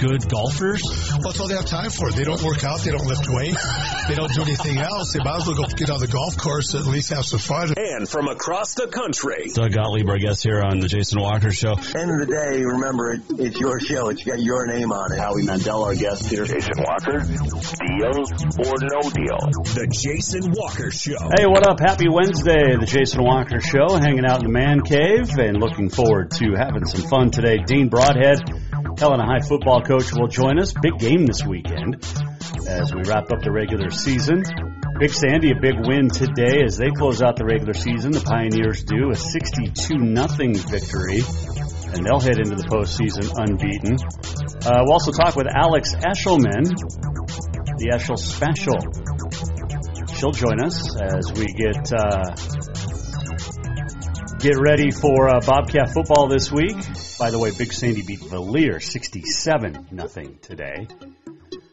good golfers? Well, that's all they have time for. They don't work out. They don't lift weights. They don't do anything else. They might as well go get on the golf course and at least have some fun. And from across the country, Doug Gottlieb, our guest here on the Jason Walker Show. End of the day, remember it, it's your show. It's got your name on it. Howie Mandel, our guest here. Jason Walker, deal or no deal? the Jason Walker Show. Hey, what up? Happy Wednesday, the Jason Walker Show. Hanging out in the man cave and looking forward to having some fun today. Dane Broadhead, Helena High football coach, will join us. Big game this weekend as we wrap up the regular season. Big Sandy, a big win today as they close out the regular season. The Pioneers do a 62 nothing victory, and they'll head into the postseason unbeaten. Uh, we'll also talk with Alex Eschelman, the Eschel Special. She'll join us as we get uh, get ready for uh, Bobcat football this week. By the way, Big Sandy beat Valier 67 nothing today.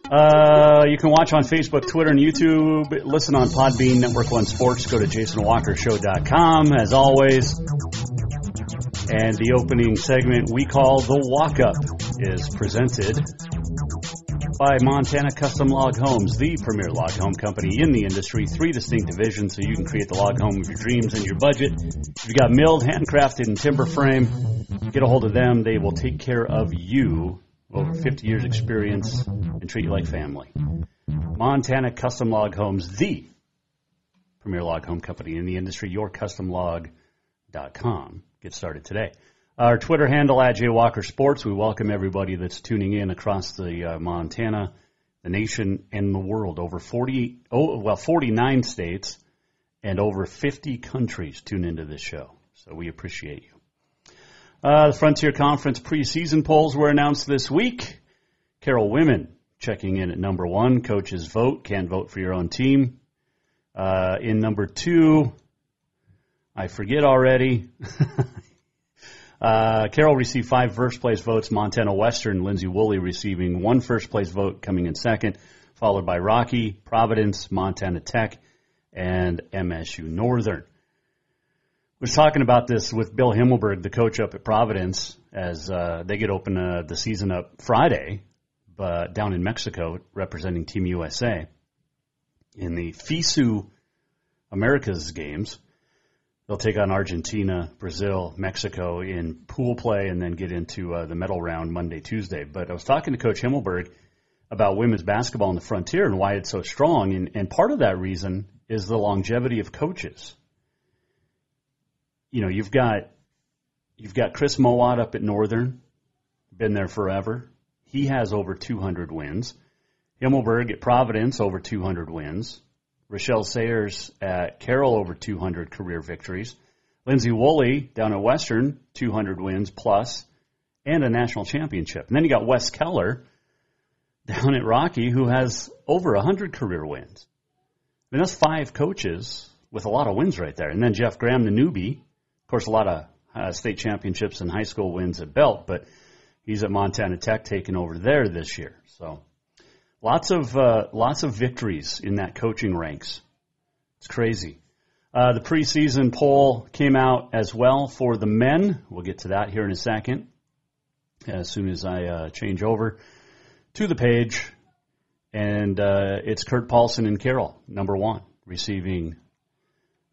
Uh, you can watch on Facebook, Twitter, and YouTube. Listen on Podbean, Network One Sports. Go to JasonWalkerShow.com as always. And the opening segment we call the Walk Up is presented by Montana Custom Log Homes, the premier log home company in the industry. Three distinct divisions so you can create the log home of your dreams and your budget. If you've got milled, handcrafted, and timber frame, get a hold of them. They will take care of you. Over 50 years experience and treat you like family. Montana Custom Log Homes, the premier log home company in the industry. YourCustomLog.com. Get started today. Our Twitter handle at Walker Sports. We welcome everybody that's tuning in across the uh, Montana, the nation, and the world. Over 40, oh, well, 49 states and over 50 countries tune into this show. So we appreciate you. Uh, the Frontier Conference preseason polls were announced this week. Carroll Women checking in at number one. Coaches vote. Can't vote for your own team. Uh, in number two, I forget already. uh, Carroll received five first place votes. Montana Western, Lindsay Woolley receiving one first place vote, coming in second, followed by Rocky, Providence, Montana Tech, and MSU Northern was talking about this with Bill Himmelberg, the coach up at Providence, as uh, they get open uh, the season up Friday, but down in Mexico, representing Team USA in the FISU Americas games. They'll take on Argentina, Brazil, Mexico in pool play, and then get into uh, the medal round Monday, Tuesday. But I was talking to Coach Himmelberg about women's basketball in the frontier and why it's so strong, and, and part of that reason is the longevity of coaches you know, you've got you've got Chris Mowat up at Northern, been there forever. He has over 200 wins. Himmelberg at Providence over 200 wins. Rochelle Sayers at Carroll over 200 career victories. Lindsay Woolley down at Western 200 wins plus, and a national championship. And then you got Wes Keller down at Rocky who has over 100 career wins. I mean, that's five coaches with a lot of wins right there. And then Jeff Graham, the newbie, of course, a lot of uh, state championships and high school wins at Belt, but he's at Montana Tech taking over there this year. So lots of uh, lots of victories in that coaching ranks. It's crazy. Uh, the preseason poll came out as well for the men. We'll get to that here in a second. As soon as I uh, change over to the page, and uh, it's Kurt Paulson and Carroll, number one, receiving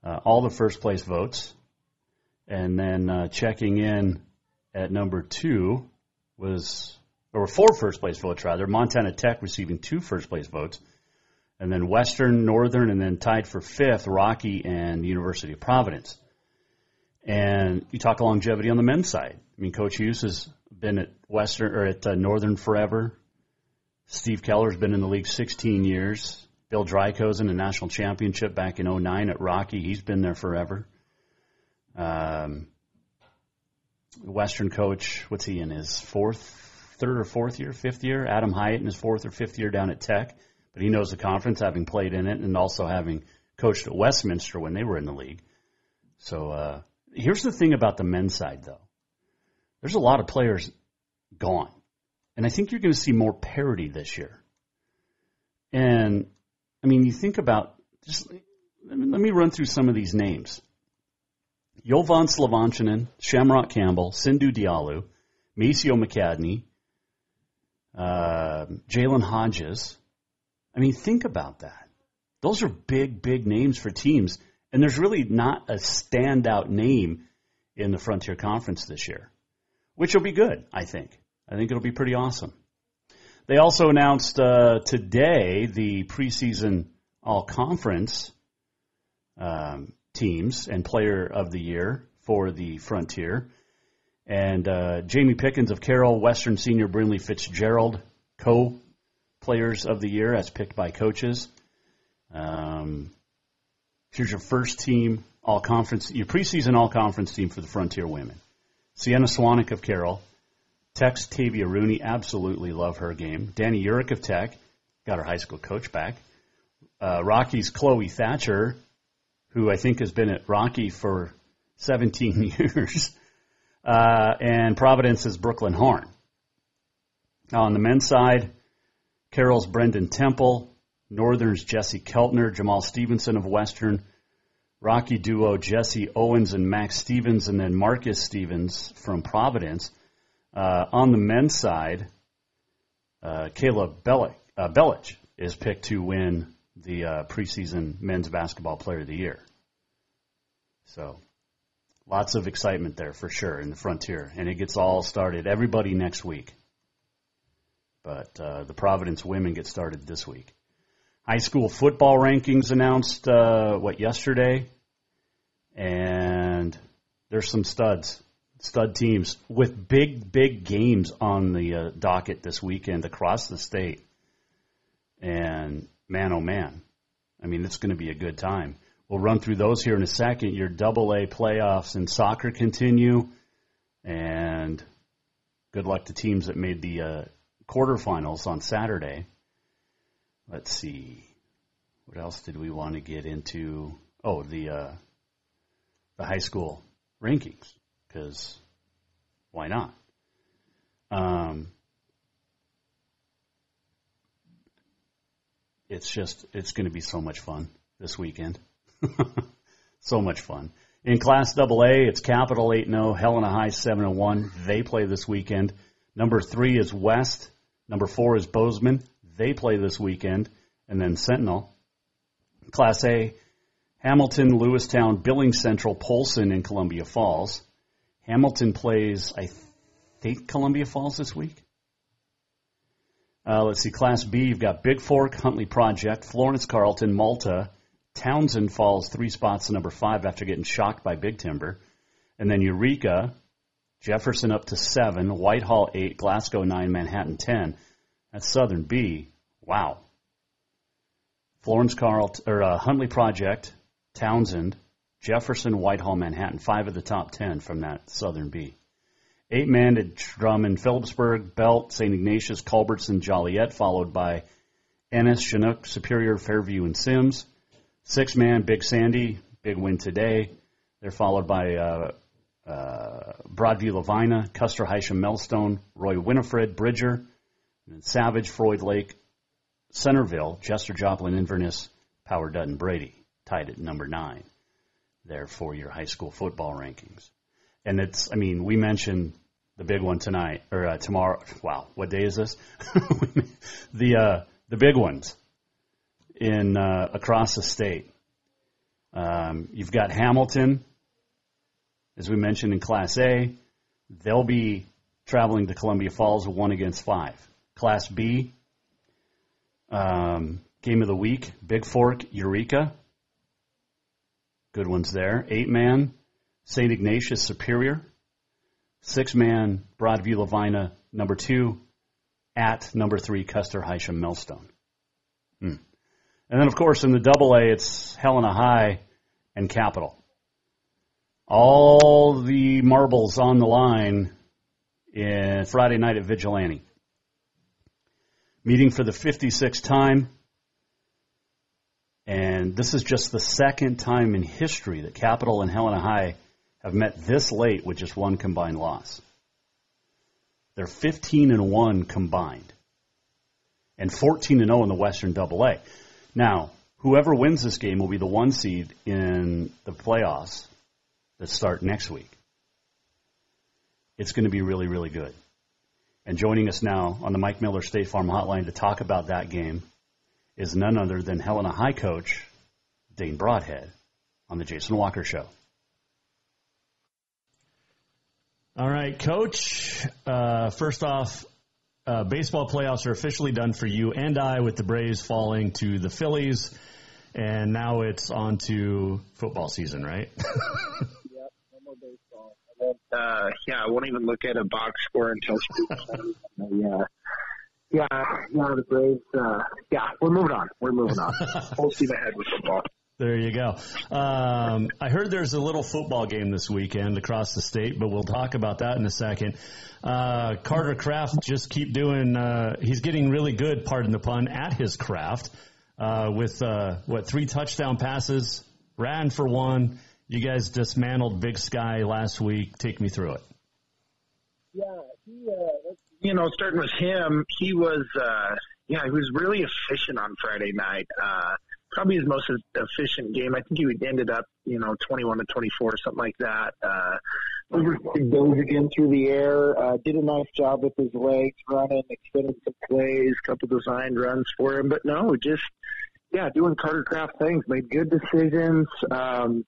uh, all the first place votes. And then uh, checking in at number two was, or four first place votes rather, Montana Tech receiving two first place votes. And then Western, Northern, and then tied for fifth, Rocky and University of Providence. And you talk longevity on the men's side. I mean, Coach Hughes has been at Western or at uh, Northern forever. Steve Keller's been in the league 16 years. Bill Dreikosen, a national championship back in 09 at Rocky. He's been there forever. Um, Western coach. What's he in his fourth, third or fourth year, fifth year? Adam Hiatt in his fourth or fifth year down at Tech, but he knows the conference, having played in it, and also having coached at Westminster when they were in the league. So uh, here's the thing about the men's side, though. There's a lot of players gone, and I think you're going to see more parity this year. And I mean, you think about just let me, run through some of these names. Jovan Sljivancanin, Shamrock Campbell, Sindhu Diallo, Maceo McCadney, uh, Jalen Hodges. I mean, think about that. Those are big, big names for teams, and there's really not a standout name in the Frontier Conference this year, which will be good, I think. I think it'll be pretty awesome. They also announced uh, today the preseason All Conference um, teams and Player of the Year for the Frontier. And uh, Jamie Pickens of Carroll, Western Senior Brinley Fitzgerald, co Players of the Year as picked by coaches. Um, here's your first team All Conference, your preseason All Conference team for the Frontier women. Sienna Swanick of Carroll, Tech's Tavia Rooney, absolutely love her game. Danny Urick of Tech, got her high school coach back. Uh, Rocky's Chloe Thatcher, who I think has been at Rocky for 17 years. Uh, and Providence's Brooklyn Horn. Now on the men's side, Carroll's Brendan Temple, Northern's Jesse Keltner, Jamal Stevenson of Western, Rocky duo Jesse Owens and Max Stevens, and then Marcus Stevens from Providence. Uh, on the men's side, uh, Caleb Bellich, uh, Bellich is picked to win the uh, preseason men's basketball player of the year. So lots of excitement there for sure in the frontier, and it gets all started. Everybody next week, but uh, the Providence women get started this week. High school football rankings announced uh, what yesterday, and there's some studs stud teams with big, big games on the uh, docket this weekend across the state. And man, oh man, I mean, it's going to be a good time. We'll run through those here in a second. Your double A playoffs in soccer continue, and good luck to teams that made the uh, quarterfinals on Saturday. Let's see, what else did we want to get into? Oh, the uh, the high school rankings because why not? Um, it's just it's going to be so much fun this weekend. so much fun. In Class AA, it's Capital 8 0, Helena High 7 1. They play this weekend. Number three is West. Number four is Bozeman. They play this weekend. And then Sentinel. Class A, Hamilton, Lewistown, Billings Central, Polson, and Columbia Falls. Hamilton plays, I think, Columbia Falls this week. Uh, let's see, Class B, you've got Bigfork, Huntley Project, Florence Carlton, Malta. Townsend falls three spots to number five after getting shocked by Big Timber. And then Eureka, Jefferson up to seven, Whitehall eight, Glasgow nine, Manhattan ten. That's Southern B. Wow. Florence Carl or uh, Huntley Project, Townsend, Jefferson, Whitehall, Manhattan, five of the top ten from that Southern B. Eight man to Drummond, Philipsburg, Belt, St. Ignatius, Culbertson, Joliet, followed by Ennis, Chinook, Superior, Fairview, and Simms. Six man, Big Sandy, big win today. They're followed by uh, uh, Broadview, Lavina, Custer, Hysham, Melstone, Roy Winifred, Bridger, and Savage, Froid Lake, Centerville, Chester, Joplin, Inverness, Power, Dutton, Brady, tied at number nine there for your high school football rankings. And it's, I mean, we mentioned the big one tonight or uh, tomorrow. Wow, what day is this? the uh, the big ones in uh, across the state. Um, you've got Hamilton, as we mentioned in Class A. They'll be traveling to Columbia Falls, one against five. Class B, um, game of the week, Bigfork, Eureka. Good ones there. Eight man, St. Ignatius Superior. Six man, Broadview Lavina, number two, at number three, Custer Hysham Melstone. Hmm. And then, of course, in the double A, it's Helena High and Capital. All the marbles on the line in Friday night at Vigilante. Meeting for the 56th time. And this is just the second time in history that Capital and Helena High have met this late with just one combined loss. They're 15 and 1 combined and 14 and 0 in the Western Double A. Now, whoever wins this game will be the one seed in the playoffs that start next week. It's going to be really, really good. And joining us now on the Mike Miller State Farm Hotline to talk about that game is none other than Helena High coach Dane Broadhead on the Jason Walker Show. All right, Coach. Uh, first off, uh, baseball playoffs are officially done for you and I, with the Braves falling to the Phillies, and now it's on to football season, right? yep, no more baseball. Uh, yeah, I won't even look at a box score until. yeah, yeah, yeah, the Braves. Uh, yeah, we're moving on. We're moving on. Full steam ahead with football. There you go. Um, I heard there's a little football game this weekend across the state, but we'll talk about that in a second. Uh, Carter Kraft just keep doing. Uh, he's getting really good, pardon the pun, at his craft. Uh, with uh, what three touchdown passes, ran for one. You guys dismantled Big Sky last week. Take me through it. Yeah, he, uh, you know, starting with him, he was, uh, yeah, he was really efficient on Friday night. Uh, probably his most efficient game. I think he ended up, you know, 21 to 24, or something like that. Uh, goes again through the air. Uh, did a nice job with his legs, running, extended some plays, couple designed runs for him. But no, just yeah, doing Carter Kraft things. Made good decisions. Um,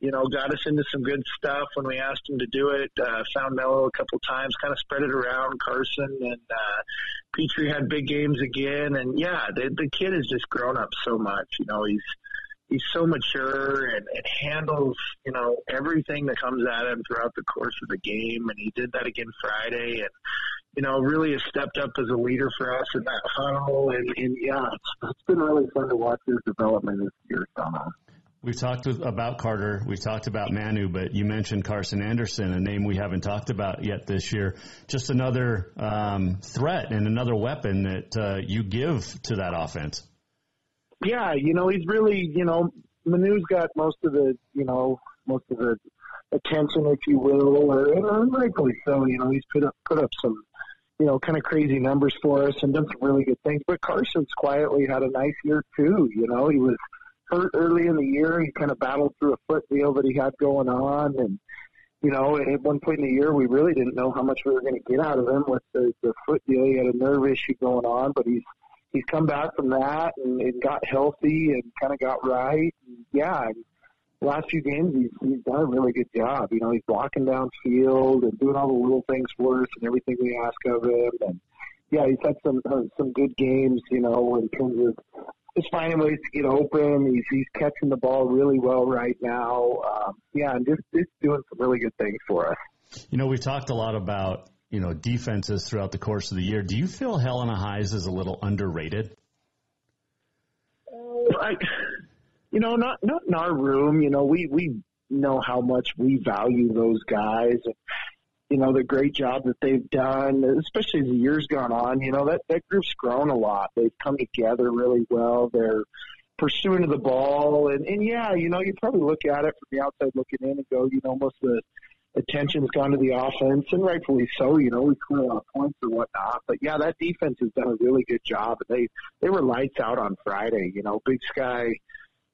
you know, got us into some good stuff when we asked him to do it. Uh, found Mello a couple times, kind of spread it around. Carson and uh, Petrie had big games again, and yeah, the the kid has just grown up so much. You know, he's he's so mature and, and handles you know everything that comes at him throughout the course of the game, and he did that again Friday, and you know, really has stepped up as a leader for us in that huddle. And, and yeah, it's, it's been really fun to watch his development years gone on. We've talked with, about Carter. We've talked about Manu, but you mentioned Carson Anderson, a name we haven't talked about yet this year. Just another um, threat and another weapon that uh, you give to that offense. Yeah, you know, he's really, you know, Manu's got most of the, you know, most of the attention, if you will, or and rightfully so. You know, he's put up put up some, you know, kind of crazy numbers for us and done some really good things. But Carson's quietly had a nice year too. You know, he was hurt early in the year. He kind of battled through a foot deal that he had going on, and you know, at one point in the year, we really didn't know how much we were going to get out of him with the, the foot deal. He had a nerve issue going on, but he's he's come back from that and, and got healthy and kind of got right. And yeah, and last few games he's he's done a really good job. You know, he's blocking downfield and doing all the little things for us and everything we ask of him. And yeah, he's had some uh, some good games. You know, in terms of just finding ways to get open. He's he's catching the ball really well right now. Um, yeah, and just just doing some really good things for us. You know, we've talked a lot about you know defenses throughout the course of the year. Do you feel Helena Highs is a little underrated? Uh, I, you know, not not in our room. You know, we we know how much we value those guys. And, you know, the great job that they've done, especially as the years gone on. You know, that, that group's grown a lot. They've come together really well. They're pursuing the ball. And, and yeah, you know, you probably look at it from the outside looking in and go, you know, most of the attention's gone to the offense, and rightfully so. You know, we score a lot of points or whatnot. But yeah, that defense has done a really good job. They they were lights out on Friday. You know, Big Sky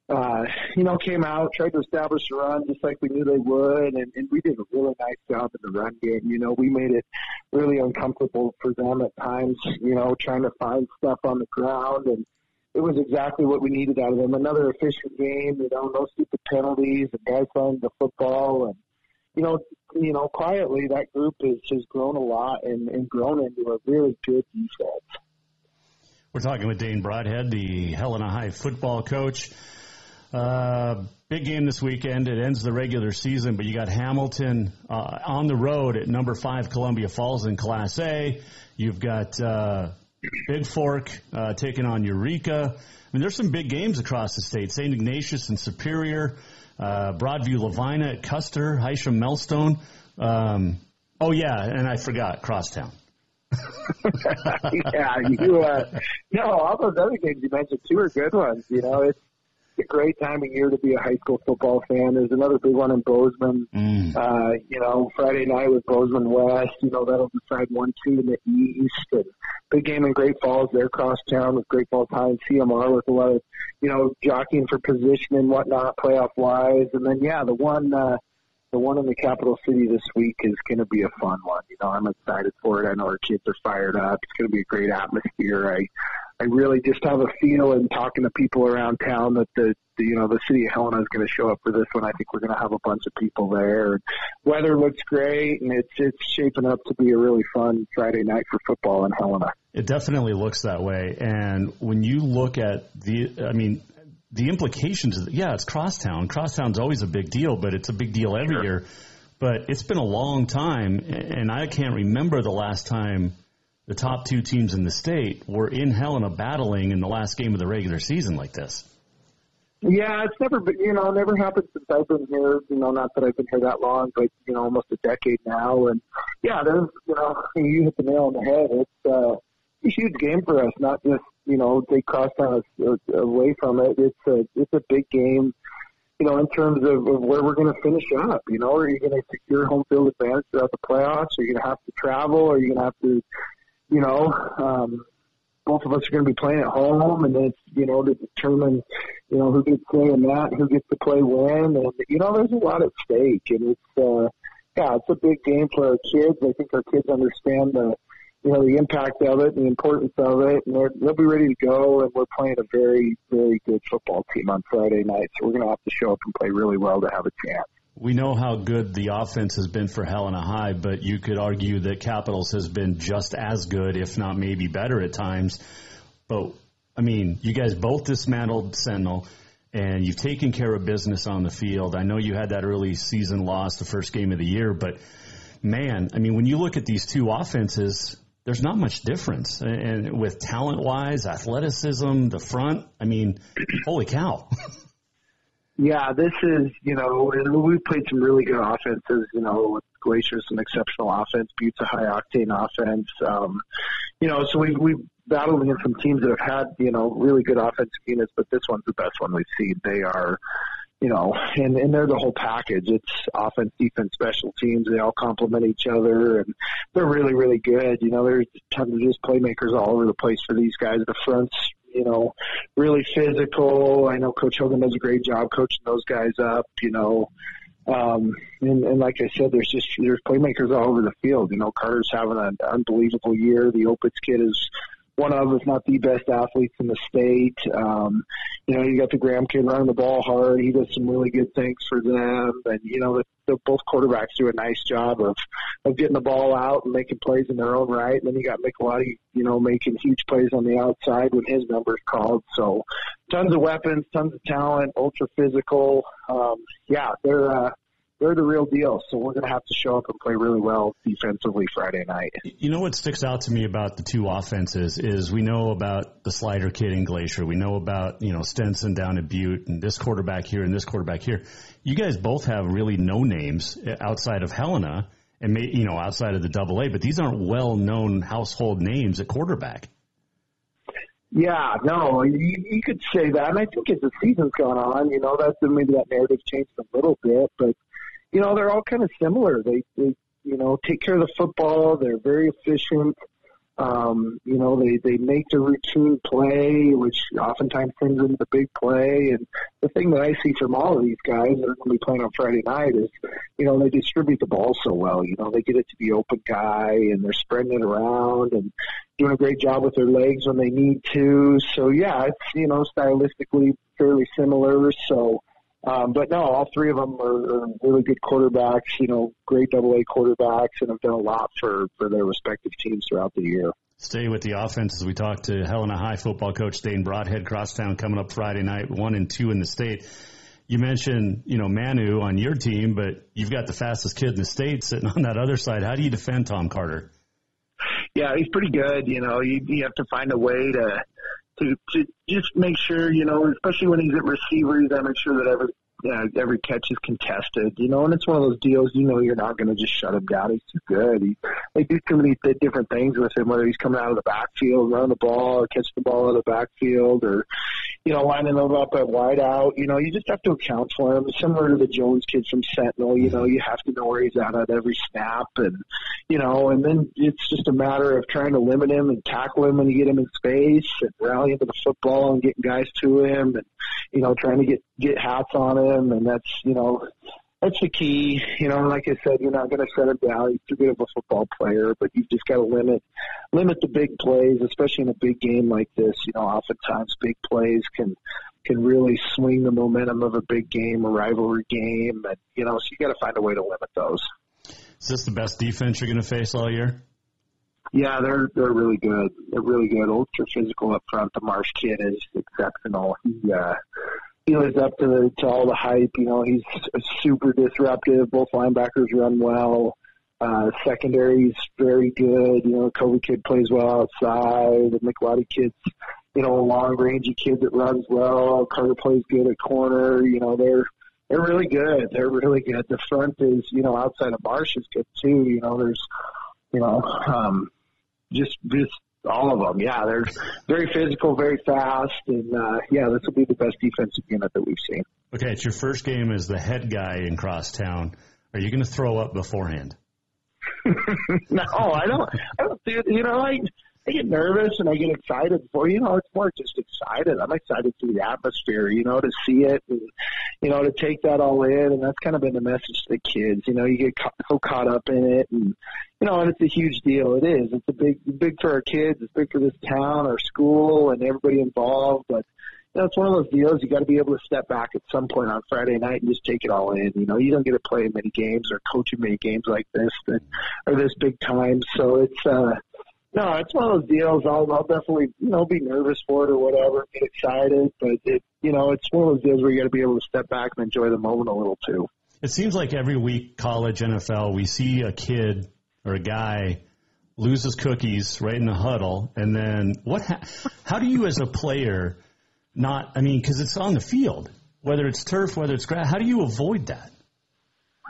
uh, you know, came out, tried to establish a run just like we knew they would, and, and we did a really nice job in the run game. You know, we made it really uncomfortable for them at times, you know, trying to find stuff on the ground, and it was exactly what we needed out of them. Another efficient game, you know, no stupid penalties, and guys playing the football, and you know, you know, quietly that group has grown a lot and, and grown into a really good defense. We're talking with Dane Broadhead, the Helena High football coach. Uh, big game this weekend. It ends the regular season, but you got Hamilton uh, on the road at number five Columbia Falls in Class A. You've got uh, Bigfork uh, taking on Eureka. I mean, there's some big games across the state. St. Ignatius and Superior. uh, Broadview Lavina at Custer, Hysham Melstone. Um, oh yeah, and I forgot Crosstown. yeah, you. Uh, no, all those other games you mentioned too are good ones. You know, it's a great time of year to be a high school football fan. There's another big one in Bozeman. Mm. Uh, you know, Friday night with Bozeman West. You know, that'll decide one two in the East. And big game in Great Falls. They're cross town with Great Falls High and CMR with a lot of you know jockeying for position and whatnot, playoff wise. And then yeah, the one. uh the one in the capital city this week is going to be a fun one. You know, I'm excited for it. I know our kids are fired up. It's going to be a great atmosphere. I, I really just have a feel and talking to people around town that the, the you know the city of Helena is going to show up for this one. I think we're going to have a bunch of people there. Weather looks great, and it's it's shaping up to be a really fun Friday night for football in Helena. It definitely looks that way. And when you look at the, I mean, the implications of yeah, it's crosstown. Crosstown's always a big deal, but it's a big deal every Sure. year. But it's been a long time, and I can't remember the last time the top two teams in the state were in Helena battling in the last game of the regular season like this. Yeah, it's never been, you know, never happened since I've been here. You know, not that I've been here that long, but you know, almost a decade now. And yeah, there's, you know, you hit the nail on the head. It's uh, a huge game for us. Not just, you know, they crossed us uh, away from it. It's a, it's a big game. You know, in terms of, of where we're going to finish up. You know, are you going to secure home field advantage throughout the playoffs? Are you going to have to travel? Are you going to have to, you know, um, both of us are going to be playing at home, and then you know to determine you know who gets play in that, who gets to play when, and you know there's a lot at stake, and it's uh, yeah, it's a big game for our kids. I think our kids understand the you know the impact of it, and the importance of it, and they're, they'll be ready to go. And we're playing a very very good football team on Friday night, so we're going to have to show up and play really well to have a chance. We know how good the offense has been for Helena High, but you could argue that Capitals has been just as good, if not maybe better at times. But I mean, you guys both dismantled Sentinel, and you've taken care of business on the field. I know you had that early season loss, the first game of the year, but man, I mean, when you look at these two offenses, there's not much difference. And with talent wise, athleticism, the front, I mean, holy cow. Yeah, this is, you know, and we've played some really good offenses, you know, with Glacier's an exceptional offense, Butte's a high octane offense. Um, you know, so we we battled against some teams that have had, you know, really good offensive units, but this one's the best one we've seen. They are, you know, and, and they're the whole package. It's offense, defense, special teams. They all complement each other and they're really, really good. You know, there's tons of just playmakers all over the place for these guys. The front's you know, really physical. I know Coach Hogan does a great job coaching those guys up, you know. Um, and, and like I said, there's just, there's playmakers all over the field. You know, Carter's having an unbelievable year. The Opitz kid is one of, if not the best athletes in the state. Um, you know, you got the Graham kid running the ball hard. He does some really good things for them. And, you know, the, the, both quarterbacks do a nice job of, of getting the ball out and making plays in their own right. And then you got Michelotti, you know, making huge plays on the outside when his number's called. So tons of weapons, tons of talent, ultra physical. Um, yeah, they're, uh, they're the real deal. So we're going to have to show up and play really well defensively Friday night. You know what sticks out to me about the two offenses is we know about the slider kid in Glacier. We know about, you know, Stenson down at Butte and this quarterback here and this quarterback here. You guys both have really no names outside of Helena and, may, you know, outside of the double A, but these aren't well known household names at quarterback. Yeah, no, you, you could say that. And I think as the season's gone on, you know, that's maybe that narrative changed a little bit, but you know, they're all kind of similar. They, they, you know, take care of the football. They're very efficient. Um, you know, they, they make the routine play, which oftentimes turns into the big play. And the thing that I see from all of these guys that are going to be playing on Friday night is, you know, they distribute the ball so well. You know, they get it to the open guy and they're spreading it around and doing a great job with their legs when they need to. So yeah, it's, you know, stylistically fairly similar. So, um, but no, all three of them are, are really good quarterbacks, you know, great double A quarterbacks and have done a lot for, for their respective teams throughout the year. Stay with the offense as we talk to Helena High football coach Dane Broadhead Crosstown coming up Friday night, one and two in the state. You mentioned, you know, Manu on your team, but you've got the fastest kid in the state sitting on that other side. How do you defend Tom Carter? Yeah, he's pretty good. You know, you, you have to find a way to, to to just make sure, you know, especially when he's at receiver, you got to make sure that every every catch is contested, you know, and it's one of those deals. You know, you're not going to just shut him down. He's too good. He, they do too many different things with him, whether he's coming out of the backfield, running the ball, or catching the ball out of the backfield, or you know, lining them up at wide out. You know, you just have to account for him. Similar to the Jones kid from Sentinel, you know, you have to know where he's at at every snap, and you know, and then it's just a matter of trying to limit him and tackle him when you get him in space, and rally him to the football and getting guys to him, and you know, trying to get get hats on him, and that's you know that's the key. You know, like I said, you're not going to shut him down. He's too good of a football player, but you've just got to limit limit the big plays, especially in a big game like this. You know, oftentimes big plays can can really swing the momentum of a big game, a rivalry game, and you know, so you got to find a way to limit those. Is this the best defense you're going to face all year? Yeah, they're they're really good. They're really good. Ultra physical up front. The Marsh kid is exceptional. He uh, he lives up to the, to all the hype. You know, he's super disruptive. Both linebackers run well. Uh, secondary's very good. You know, Kobe kid plays well outside. The McLeod kid's, you know, a long rangey kid that runs well. Carter plays good at corner. You know, they're they're really good. They're really good. The front is, you know, outside of Marsh is good too. You know, there's, you know, um, just just all of them. Yeah, they're very physical, very fast, and uh, yeah, this will be the best defensive unit that we've seen. Okay, it's your first game as the head guy in Crosstown. Are you going to throw up beforehand? no, I don't. I don't do. You know, I I get nervous and I get excited for you know it's more just excited. I'm excited to the atmosphere, you know, to see it and you know to take that all in, and that's kind of been the message to the kids. You know, you get ca- so caught up in it, and you know, and it's a huge deal. It is. It's a big, big for our kids. It's big for this town, our school, and everybody involved. But you know, it's one of those deals. You got to be able to step back at some point on Friday night and just take it all in. You know, you don't get to play many games or coach many games like this that are this big time. So it's. uh no, it's one of those deals. I'll, I'll definitely, you know, be nervous for it or whatever, get excited, but it, you know, it's one of those deals where you got to be able to step back and enjoy the moment a little too. It seems like every week, college, NFL, we see a kid or a guy loses cookies right in the huddle, and then what? Ha- how do you, as a player, not? I mean, because it's on the field, whether it's turf, whether it's grass. How do you avoid that?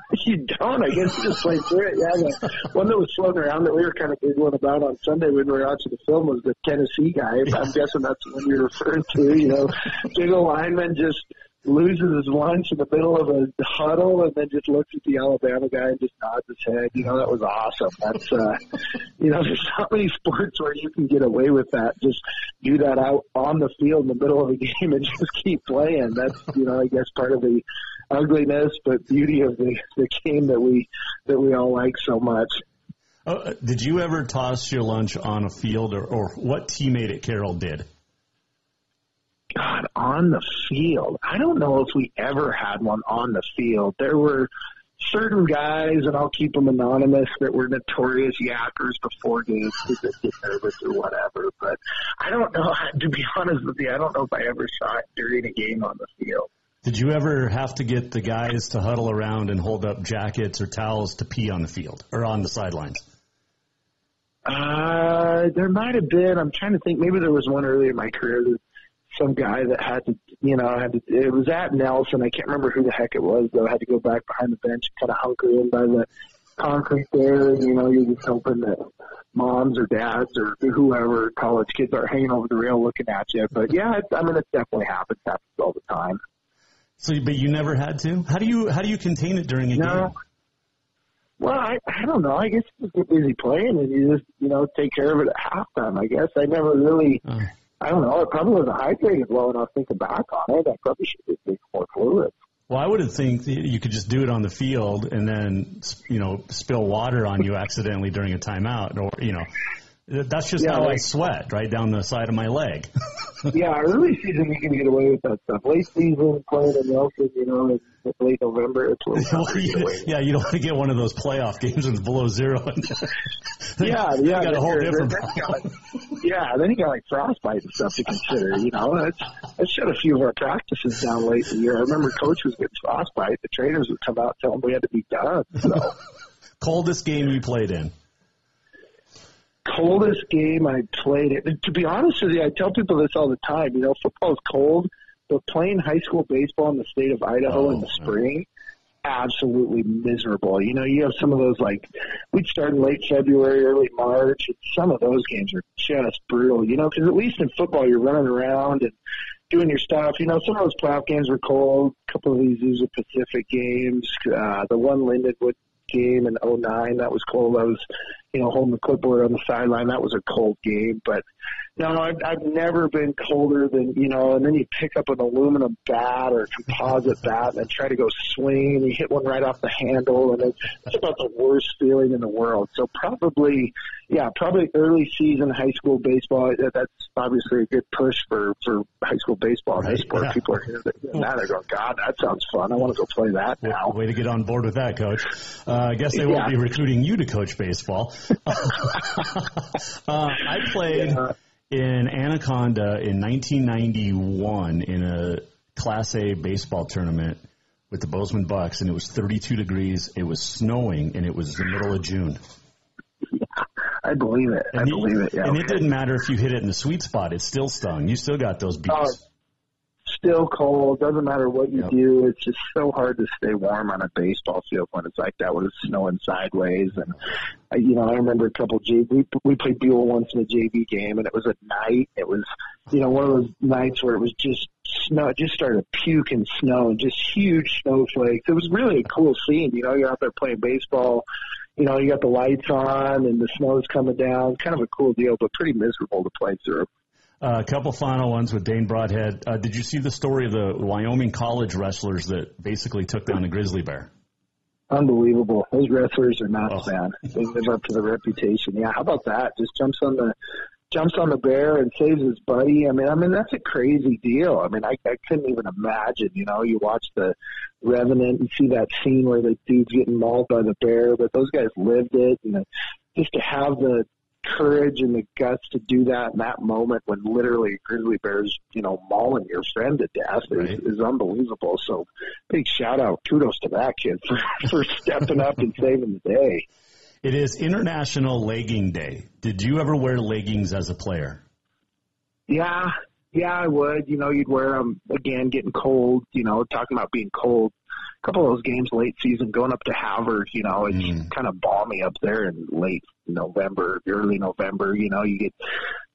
you don't. I guess you just play through it. Yeah, the one that was floating around that we were kind of giggling about on Sunday when we were watching the film was the Tennessee guy. I'm guessing that's the one you're referring to. You know, big lineman just loses his lunch in the middle of a huddle and then just looks at the Alabama guy and just nods his head. You know, that was awesome. That's, uh, you know, there's not many sports where you can get away with that. Just do that out on the field in the middle of a game and just keep playing. That's, you know, I guess part of the ugliness but beauty of the, the game that we, that we all like so much. Uh, did you ever toss your lunch on a field or, or what teammate at Carroll did? God, on the field. I don't know if we ever had one on the field. There were certain guys, and I'll keep them anonymous, that were notorious yackers before games because they get nervous or whatever. But I don't know. To be honest with you, I don't know if I ever saw it during a game on the field. Did you ever have to get the guys to huddle around and hold up jackets or towels to pee on the field or on the sidelines? Uh, there might have been. I'm trying to think. Maybe there was one early in my career that some guy that had to, you know, had to, it was at Nelson. I can't remember who the heck it was though. I had to go back behind the bench, kind of hunker in by the concrete there. And, you know, you're just hoping that moms or dads or whoever college kids are hanging over the rail looking at you. But yeah, it, I mean, it definitely happens. Happens all the time. So, but you never had to. How do you how do you contain it during a no. game? Well, I I don't know. I guess you just get busy playing and you just you know take care of it at halftime. I guess I never really. Oh. I don't know. It probably wasn't hydrated well enough thinking back on it. I probably should have more fluid. Well, I would think that you could just do it on the field and then, you know, spill water on you accidentally during a timeout, or you know, that's just Yeah, how I sweat right down the side of my leg. yeah, early season you can get away with that stuff. Late season playing in Nelson, you know, in in late November, it's a little tougher to get away with. yeah, you don't want to get one of those playoff games it's below zero. Yeah, You yeah. got a whole different then like- yeah, then you got like frostbite and stuff to consider. You know, that's that shut a few of our practices down late in the year. I remember coach was getting frostbite. The trainers would come out and tell him we had to be done. So Coldest game you played in. Coldest game I played it. To be honest with you, I tell people this all the time. You know, football's cold, but playing high school baseball in the state of Idaho Oh, in the yeah. spring, absolutely miserable. You know, you have some of those like we'd start in late February, early March. And some of those games are just brutal. You know, because at least in football you're running around and doing your stuff. You know, some of those playoff games were cold. A couple of these Azusa Pacific games. Uh, the one Lindenwood game in '09 that was cold. I was, you know, holding the clipboard on the sideline. That was a cold game, but no, I've, I've never been colder than, you know, and then you pick up an aluminum bat or a composite bat and then try to go swing and you hit one right off the handle and it's, it's about the worst feeling in the world. So probably, yeah, probably early season high school baseball. That- That's obviously a good push for, for high school baseball and Right, high sport. yeah. People are hearing that now they're going, God, that sounds fun. I want to go play that now. Way to get on board with that, coach. Uh, I guess they won't Yeah. be recruiting you to coach baseball. uh, I played Yeah. In Anaconda in 1991 in a Class A baseball tournament with the Bozeman Bucks, and it was 32 degrees. It was snowing, and it was the middle of June. I believe it. I And believe it. Yeah. and it didn't matter if you hit it in the sweet spot; it still stung. You still got those beats. Oh, still cold. Doesn't matter what you Yep. do. It's just so hard to stay warm on a baseball field when it's like that, when it's snowing sideways. And I, you know, I remember a couple JV. We, we played Buhl once in a JV game, and it was at night. It was, you know, one of those nights where it was just snow. It just started puking snow and just huge snowflakes. It was really a cool scene. You know, you're out there playing baseball. You know, you got the lights on and the snow's coming down. Kind of a cool deal, but pretty miserable to play through. Uh, a couple final ones with Dane Broadhead. Uh, did you see the story of the Wyoming college wrestlers that basically took down a grizzly bear? Unbelievable. Those wrestlers are not Oh. man. They live up to the reputation. Yeah, how about that? Just jumps on the jumps on the bear and saves his buddy. I mean, I mean that's a crazy deal. I mean, I, I couldn't even imagine. You know, you watch the Revenant and see that scene where the dude's getting mauled by the bear, but those guys lived it, and just to have the courage and the guts to do that in that moment when literally a grizzly bear's, you know, mauling your friend to death is, Right. is unbelievable. So big shout out, kudos to that kid for, for stepping up and saving the day. It is International Legging Day. Did you ever wear leggings as a player? Yeah, yeah, I would. You know, you'd wear them again, getting cold. You know, talking about being cold. A couple of those games late season, going up to Havre. You know, it's Mm. kind of balmy up there in late November, early November. You know, you get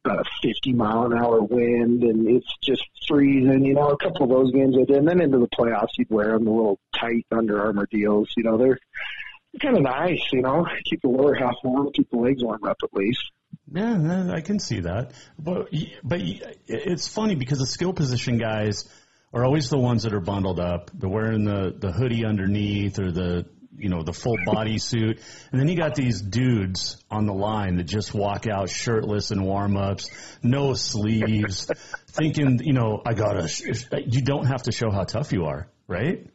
about a 50 mile an hour wind, and it's just freezing. You know, a couple of those games I did, and then into the playoffs, you'd wear them the little tight Under Armour deals. You know, they're kind of nice. You know, keep the lower half warm, keep the legs warm up at least. Yeah, I can see that. But but it's funny because the skill position guys are always the ones that are bundled up. They're wearing the the hoodie underneath or the you know the full body suit, and then you got these dudes on the line that just walk out shirtless and warm ups, no sleeves, thinking you know I gotta. sh- You don't have to show how tough you are, right?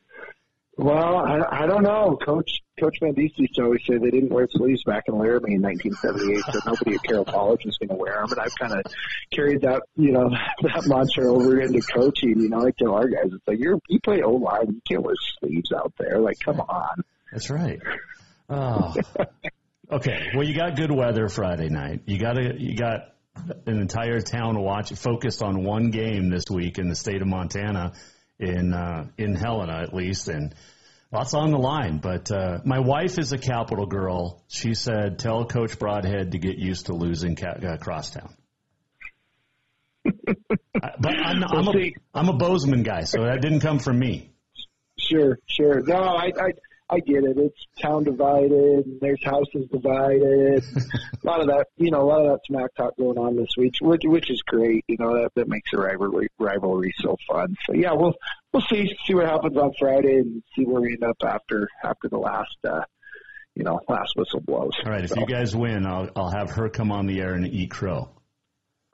Well, I, I don't know. Coach Coach Van Diest used to always say they didn't wear sleeves back in Laramie in 1978, so nobody at Carroll College was going to wear them. And I've kind of carried that, you know, that mantra over into coaching. You know, I tell our guys, it's like you're you play O line, you can't wear sleeves out there. Like, come on. That's right. Oh. Okay. Well, you got good weather Friday night. You got a, you got an entire town watch focused on one game this week in the state of Montana, in uh, in Helena at least, and lots on the line. But uh, my wife is a capital girl. She said, "Tell Coach Broadhead to get used to losing ca- uh, Crosstown." But I'm, I'm We'll a. I'm a Bozeman guy, so that didn't come from me. Sure, sure. No, I, I, I get it. It's town divided, and there's houses divided. a lot of that, you know, a lot of that smack talk going on this week, which, which is great. You know, that that makes the rivalry rivalry so fun. So yeah, we'll we'll see see what happens on Friday and see where we end up after after the last, uh, you know, last whistle blows. All right, if you guys win, I'll I'll have her come on the air and eat crow.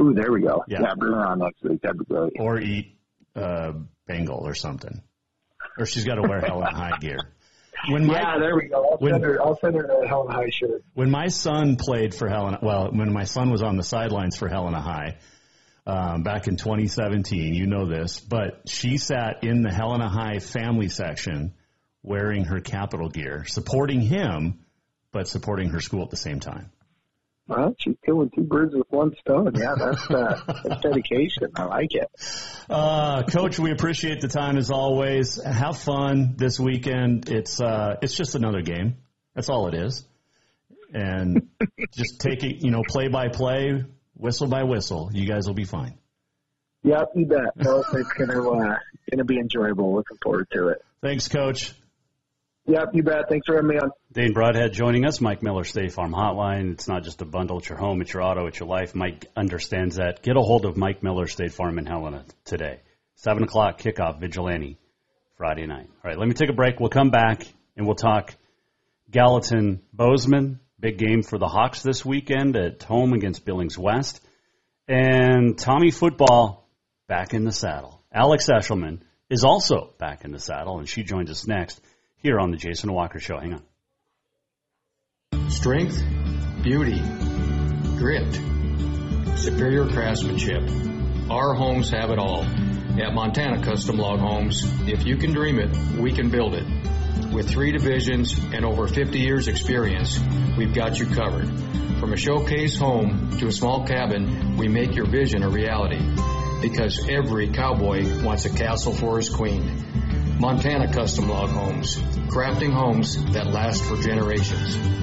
ooh, there we go. Yeah. Yeah, bring her on next week. That'd be great. or eat uh, Bengal or something. Or she's got to wear Helen High gear. When my Yeah, there we go. I'll When- send her. I'll send her a Helen High shirt. when my son played for Helena, well, when my son was on the sidelines for Helena High um, back in 2017, you know this, but she sat in the Helena High family section wearing her Capital gear, supporting him, but supporting her school at the same time. Well, she's killing two birds with one stone. Yeah, that's, uh, that's dedication. I like it. Uh, Coach, we appreciate the time as always. Have fun this weekend. It's uh, it's just another game. That's all it is. And just take it, you know, play by play, whistle by whistle. You guys will be fine. Yep, you bet. No, it's gonna uh, gonna be enjoyable. Looking forward to it. Thanks, Coach. Yep, you bet. Thanks for having me on. Dane Broadhead joining us, Mike Miller State Farm Hotline. It's not just a bundle, it's your home, it's your auto, it's your life. Mike understands that. Get a hold of Mike Miller State Farm in Helena today. 7 o'clock kickoff, Vigilante, Friday night. All right, let me take a break. We'll come back and we'll talk Gallatin Bozeman. Big game for the Hawks this weekend at home against Billings West. And Tommy Football back in the saddle. Alex Eschelman is also back in the saddle, and she joins us next here on the Jason Walker Show. Hang on. Strength, beauty, grit, superior craftsmanship. Our homes have it all. At Montana Custom Log Homes, if you can dream it, we can build it. With three divisions and over 50 years experience, we've got you covered. From a showcase home to a small cabin, we make your vision a reality. Because every cowboy wants a castle for his queen. Montana Custom Log Homes, crafting homes that last for generations.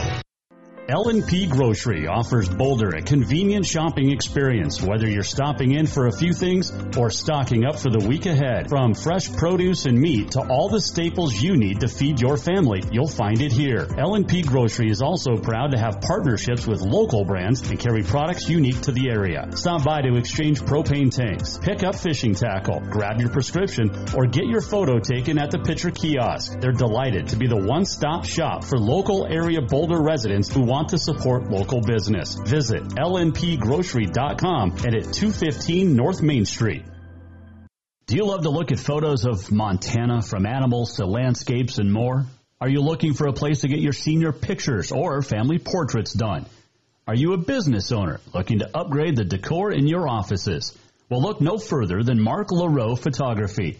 L&P Grocery offers Boulder a convenient shopping experience, whether you're stopping in for a few things or stocking up for the week ahead. From fresh produce and meat to all the staples you need to feed your family, you'll find it here. L&P Grocery is also proud to have partnerships with local brands and carry products unique to the area. Stop by to exchange propane tanks, pick up fishing tackle, grab your prescription, or get your photo taken at the Pitcher kiosk. They're delighted to be the one-stop shop for local area Boulder residents who want to support local business. Visit lnpgrocery.com and at 215 North Main Street. Do you love to look at photos of Montana from animals to landscapes and more? Are you looking for a place to get your senior pictures or family portraits done? Are you a business owner looking to upgrade the decor in your offices? Well, look no further than Mark LaRoe Photography.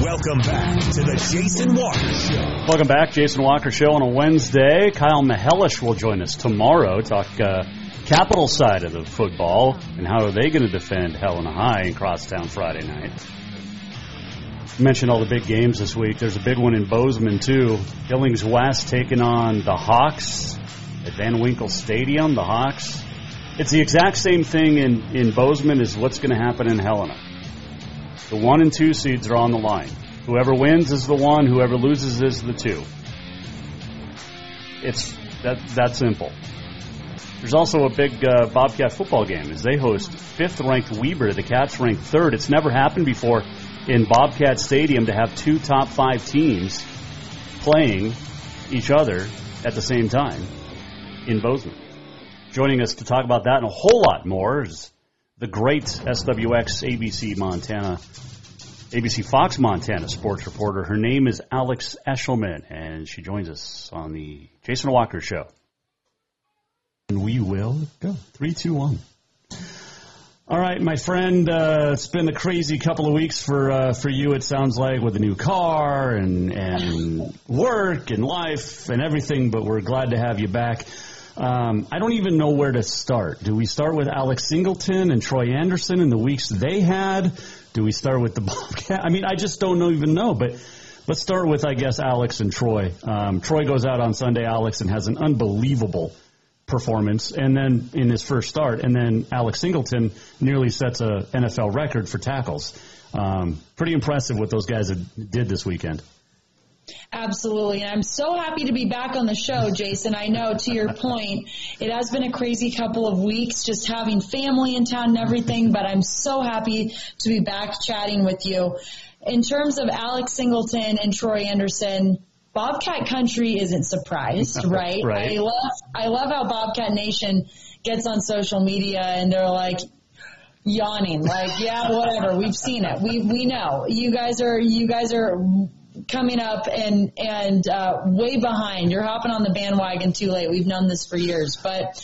Welcome back to the Jason Walker Show. Welcome back, Jason Walker Show on a Wednesday. Kyle Mihelish will join us tomorrow. Talk uh, capital side of the football and how are they going to defend Helena High in Crosstown Friday night. mentioned all the big games this week. There's a big one in Bozeman too. Billings West taking on the Hawks at Van Winkle Stadium. The Hawks. It's the exact same thing in in Bozeman as what's going to happen in Helena. The one and two seeds are on the line. Whoever wins is the one. Whoever loses is the two. It's that that simple. There's also a big uh, Bobcat football game as they host fifth-ranked Weber. The Cats ranked third. It's never happened before in Bobcat Stadium to have two top five teams playing each other at the same time in Bozeman. Joining us to talk about that and a whole lot more is the great SWX ABC Montana, ABC Fox Montana sports reporter. Her name is Alex Eschelman, and she joins us on the Jason Walker Show. And we will go three, two, one. All right, my friend. Uh, it's been a crazy couple of weeks for uh, for you. It sounds like with a new car and and work and life and everything. But we're glad to have you back. Um, I don't even know where to start. Do we start with Alex Singleton and Troy Andersen and the weeks they had? Do we start with the Bobcat? I mean, I just don't know, even know. But let's start with, I guess, Alex and Troy. Um, Troy goes out on Sunday, Alex, and has an unbelievable performance, and then in his first start, and then Alex Singleton nearly sets a NFL record for tackles. Um, pretty impressive what those guys did this weekend. Absolutely. And I'm so happy to be back on the show, Jason. I know to your point, it has been a crazy couple of weeks just having family in town and everything, but I'm so happy to be back chatting with you. In terms of Alex Singleton and Troy Anderson, Bobcat country isn't surprised, right? right. I love, I love how Bobcat Nation gets on social media and they're like, yawning, like, yeah, whatever. We've seen it. We, we know you guys are, you guys are coming up and and uh, way behind. You're hopping on the bandwagon too late. We've known this for years, but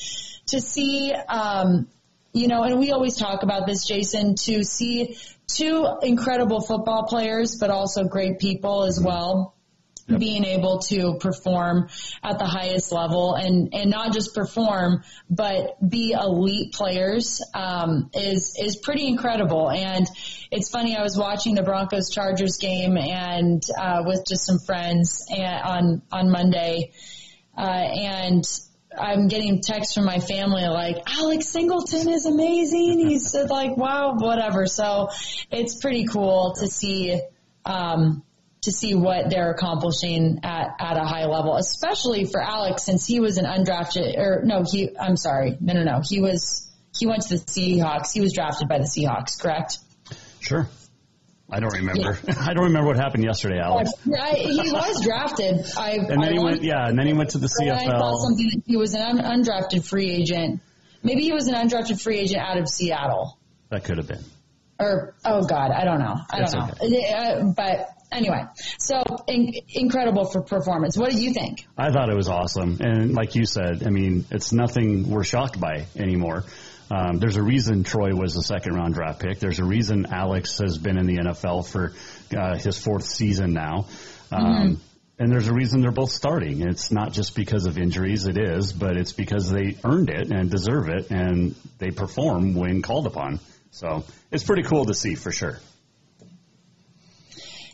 to see, um, you know, and we always talk about this, Jason, to see two incredible football players, but also great people as well yep. being able to perform at the highest level and, and not just perform, but be elite players, um, is, is pretty incredible. And it's funny, I was watching the Broncos Chargers game and, uh, with just some friends on, on Monday, uh, and I'm getting texts from my family like Alex Singleton is amazing. He's said like, wow, whatever. So it's pretty cool to see, um, to see what they're accomplishing at, at a high level, especially for Alex since he was an undrafted or no, he, I'm sorry. No, no, no. He was, he went to the Seahawks. He was drafted by the Seahawks, correct? Sure. I don't remember. Yeah. I don't remember what happened yesterday, Alex. I, he was drafted. I, and then I he went, yeah, and then he went to the CFL. I thought something that he was an undrafted free agent. Maybe he was an undrafted free agent out of Seattle. That could have been. Or oh god, I don't know. I don't know. Okay. Uh, but anyway, so in, incredible for performance. What do you think? I thought it was awesome, and like you said, I mean, it's nothing we're shocked by anymore. Um, there's a reason Troy was a second round draft pick. There's a reason Alex has been in the NFL for uh, his fourth season now. Um, mm-hmm. and there's a reason they're both starting. It's not just because of injuries, it is, but it's because they earned it and deserve it, and they perform when called upon. So it's pretty cool to see for sure.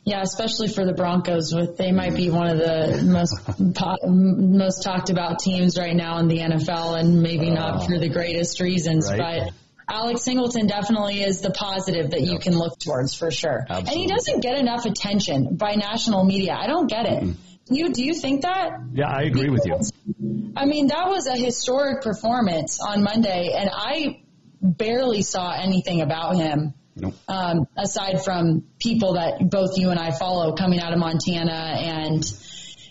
Yeah, especially for the Broncos, with they might be one of the most most talked about teams right now in the NFL, and maybe not for the greatest reasons, right. but. Alex Singleton definitely is the positive that you can look towards for sure. Absolutely. And he doesn't get enough attention by national media. I don't get it. Mm-hmm. You do you think that? Yeah, I agree because, with you. I mean, that was a historic performance on Monday, and I barely saw anything about him Nope. Um, aside from people that both you and I follow coming out of Montana and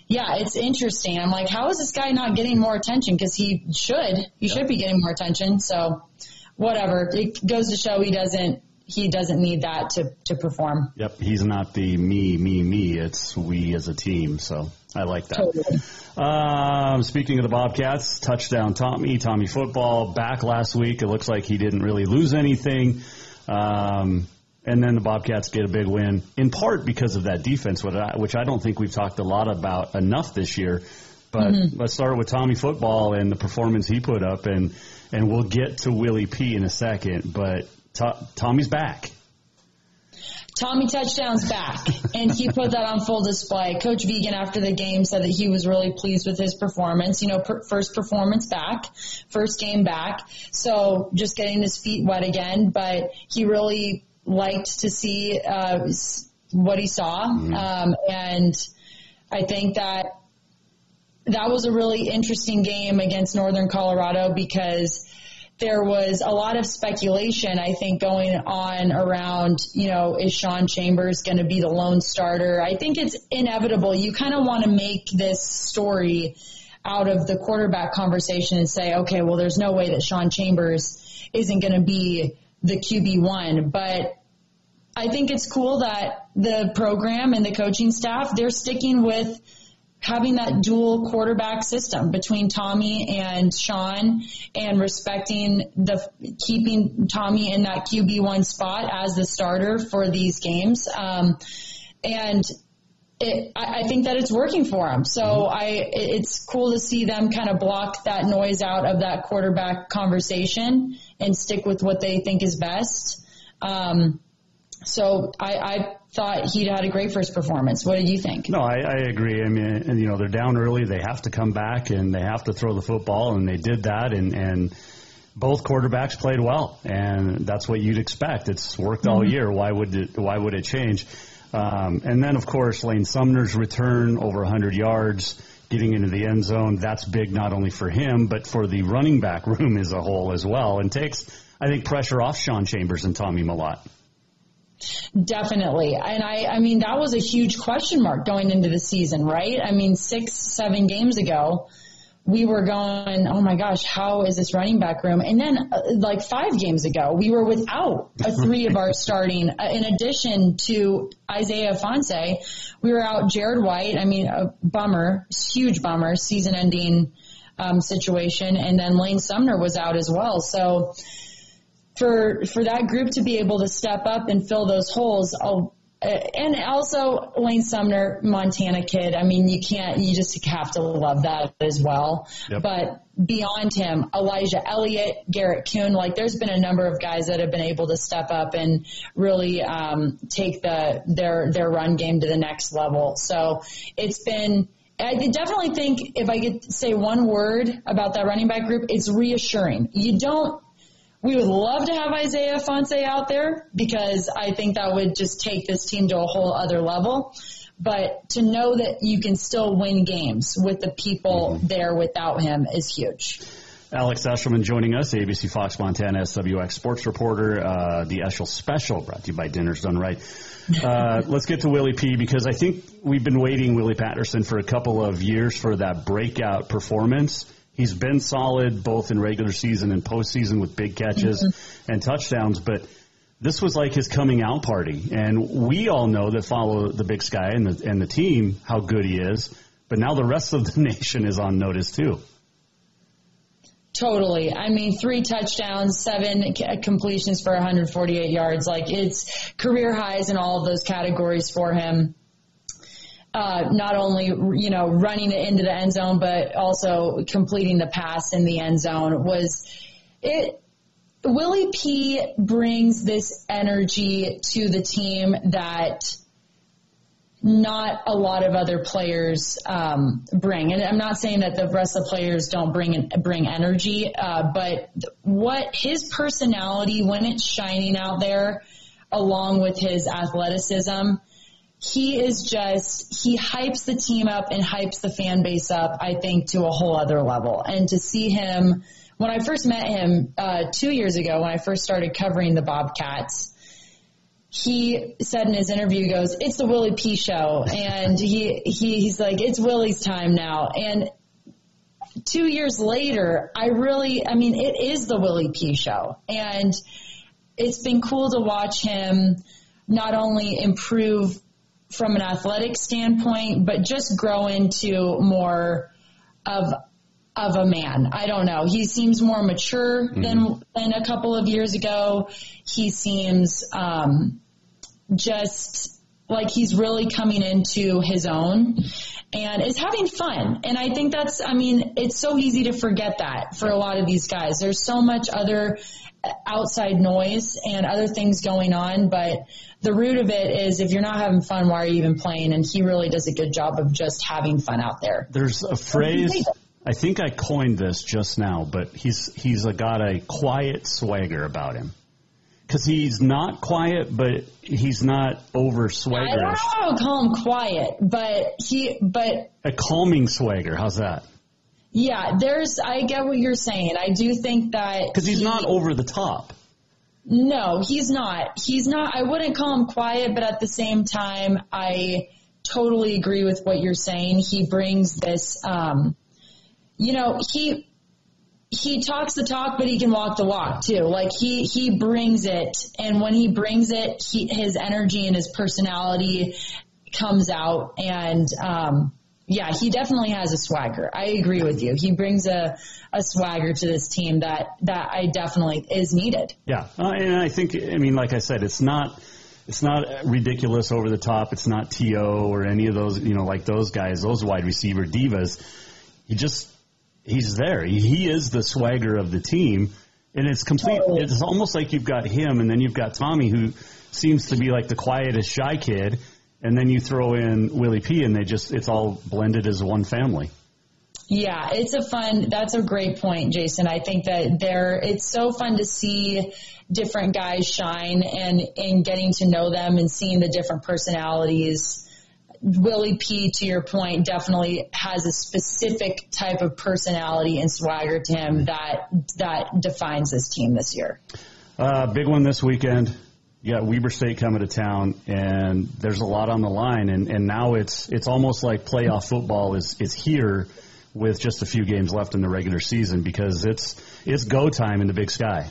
yeah, it's interesting. I'm like, how is this guy not getting more attention? Cause he should, he yep. should be getting more attention. So whatever. It goes to show he doesn't, he doesn't need that to, to perform. Yep. He's not the me, me, me. It's we as a team. So I like that. Totally. Um, speaking of the Bobcats, touchdown Tommy, Tommy football back last week. It looks like he didn't really lose anything. Um, and then the Bobcats get a big win, in part because of that defense, which I don't think we've talked a lot about enough this year. But mm-hmm. let's start with Tommy football and the performance he put up, and and we'll get to Willie P in a second. But to- Tommy's back. Tommy touchdowns back, and he put that on full display. Coach Vigen after the game said that he was really pleased with his performance. You know, per, first performance back, first game back, so just getting his feet wet again. But he really liked to see uh, what he saw, mm-hmm. um, and I think that that was a really interesting game against Northern Colorado because there was a lot of speculation, I think, going on around, you know, is Sean Chambers going to be the lone starter? I think it's inevitable. You kind of want to make this story out of the quarterback conversation and say, okay, well, there's no way that Sean Chambers isn't going to be the QB1. But I think it's cool that the program and the coaching staff, they're sticking with having that dual quarterback system between Tommy and Sean and respecting the keeping Tommy in that QB1 spot as the starter for these games. Um, and it, I, I think that it's working for them. So mm-hmm. I, it's cool to see them kind of block that noise out of that quarterback conversation and stick with what they think is best. Um, so I, I thought he'd had a great first performance. What did you think? No, I, I agree. I mean, and, you know, they're down early. They have to come back and they have to throw the football, and they did that. And and both quarterbacks played well, and that's what you'd expect. It's worked all mm-hmm. year. Why would it? Why would it change? Um, and then, of course, Lane Sumner's return over 100 yards, getting into the end zone. That's big not only for him, but for the running back room as a whole as well, and takes, I think, pressure off Sean Chambers and Tommy Mellott. Definitely. And I, I mean, that was a huge question mark going into the season, right? I mean, six, seven games ago, we were going, oh my gosh, how is this running back room? And then uh, like five games ago, we were without a three of our starting. Uh, in addition to Isaiah Ifanse, we were out Jared White. I mean, a bummer, huge bummer, season ending um, situation. And then Lane Sumner was out as well. So, for for that group to be able to step up and fill those holes. I'll, and also Lane Sumner, Montana kid. I mean, you can't, you just have to love that as well. Yep. But beyond him, Elijah Elliott, Garrett Kuhn, like there's been a number of guys that have been able to step up and really um, take the their their run game to the next level. So it's been. I definitely think if I could say one word about that running back group, it's reassuring. You don't we would love to have Isaiah Ifanse out there because I think that would just take this team to a whole other level. But to know that you can still win games with the people mm-hmm. there without him is huge. Alex Eschelman joining us, ABC Fox Montana SWX sports reporter. Uh, the Eshel Special brought to you by Dinners Done Right. Uh, let's get to Willie P because I think we've been waiting, Willie Patterson, for a couple of years for that breakout performance. He's been solid both in regular season and postseason with big catches mm-hmm. and touchdowns, but this was like his coming out party. And we all know that follow the Big Sky and the, and the team how good he is, but now the rest of the nation is on notice too. Totally. I mean, three touchdowns, seven completions for 148 yards. Like it's career highs in all of those categories for him. Uh, not only you know running it into the end zone, but also completing the pass in the end zone was it. Willie P brings this energy to the team that not a lot of other players um, bring. And I'm not saying that the rest of the players don't bring bring energy, uh, but what his personality when it's shining out there, along with his athleticism, he is just he hypes the team up and hypes the fan base up. I think to a whole other level. And to see him when I first met him uh, two years ago, when I first started covering the Bobcats he said in his interview, goes, it's the Willie P show. And he, he, he's like, it's Willie's time now. And two years later, I really, I mean, it is the Willie P show. And it's been cool to watch him not only improve from an athletic standpoint, but just grow into more of of a man. I don't know. He seems more mature mm-hmm. than than a couple of years ago. He seems um, just like he's really coming into his own and is having fun. And I think that's, I mean, it's so easy to forget that for a lot of these guys. There's so much other outside noise and other things going on, but the root of it is if you're not having fun, why are you even playing? And he really does a good job of just having fun out there. There's a phrase. I think I coined this just now, but he's he's a, got a quiet swagger about him because he's not quiet, but he's not over swaggerish. I don't know, call him quiet, but he, but a calming swagger. How's that? Yeah, there's. I get what you're saying. I do think that because he's he, not over the top. No, he's not. He's not. I wouldn't call him quiet, but at the same time, I totally agree with what you're saying. He brings this. Um, you know, he he talks the talk, but he can walk the walk too. Like he he brings it, and when he brings it, he, his energy and his personality comes out, and um, yeah, he definitely has a swagger. I agree with you. He brings a a swagger to this team that that I definitely is needed. Yeah, uh, and I think I mean, like I said, it's not. It's not ridiculous over the top. It's not To or any of those, you know, like those guys, those wide receiver divas. He just he's there. He is the swagger of the team, and it's complete. Totally. It's almost like you've got him, and then you've got Tommy, who seems to be like the quietest shy kid, and then you throw in Willie P, and they just it's all blended as one family. Yeah, it's a fun. That's a great point, Jason. I think that there, it's so fun to see different guys shine and and getting to know them and seeing the different personalities Willie P, to your point, definitely has a specific type of personality and swagger to him that that defines this team this year. Uh, big one this weekend. You got Weber State coming to town, and there's a lot on the line. And, and now it's it's almost like playoff football is is here with just a few games left in the regular season because it's it's go time in the Big Sky.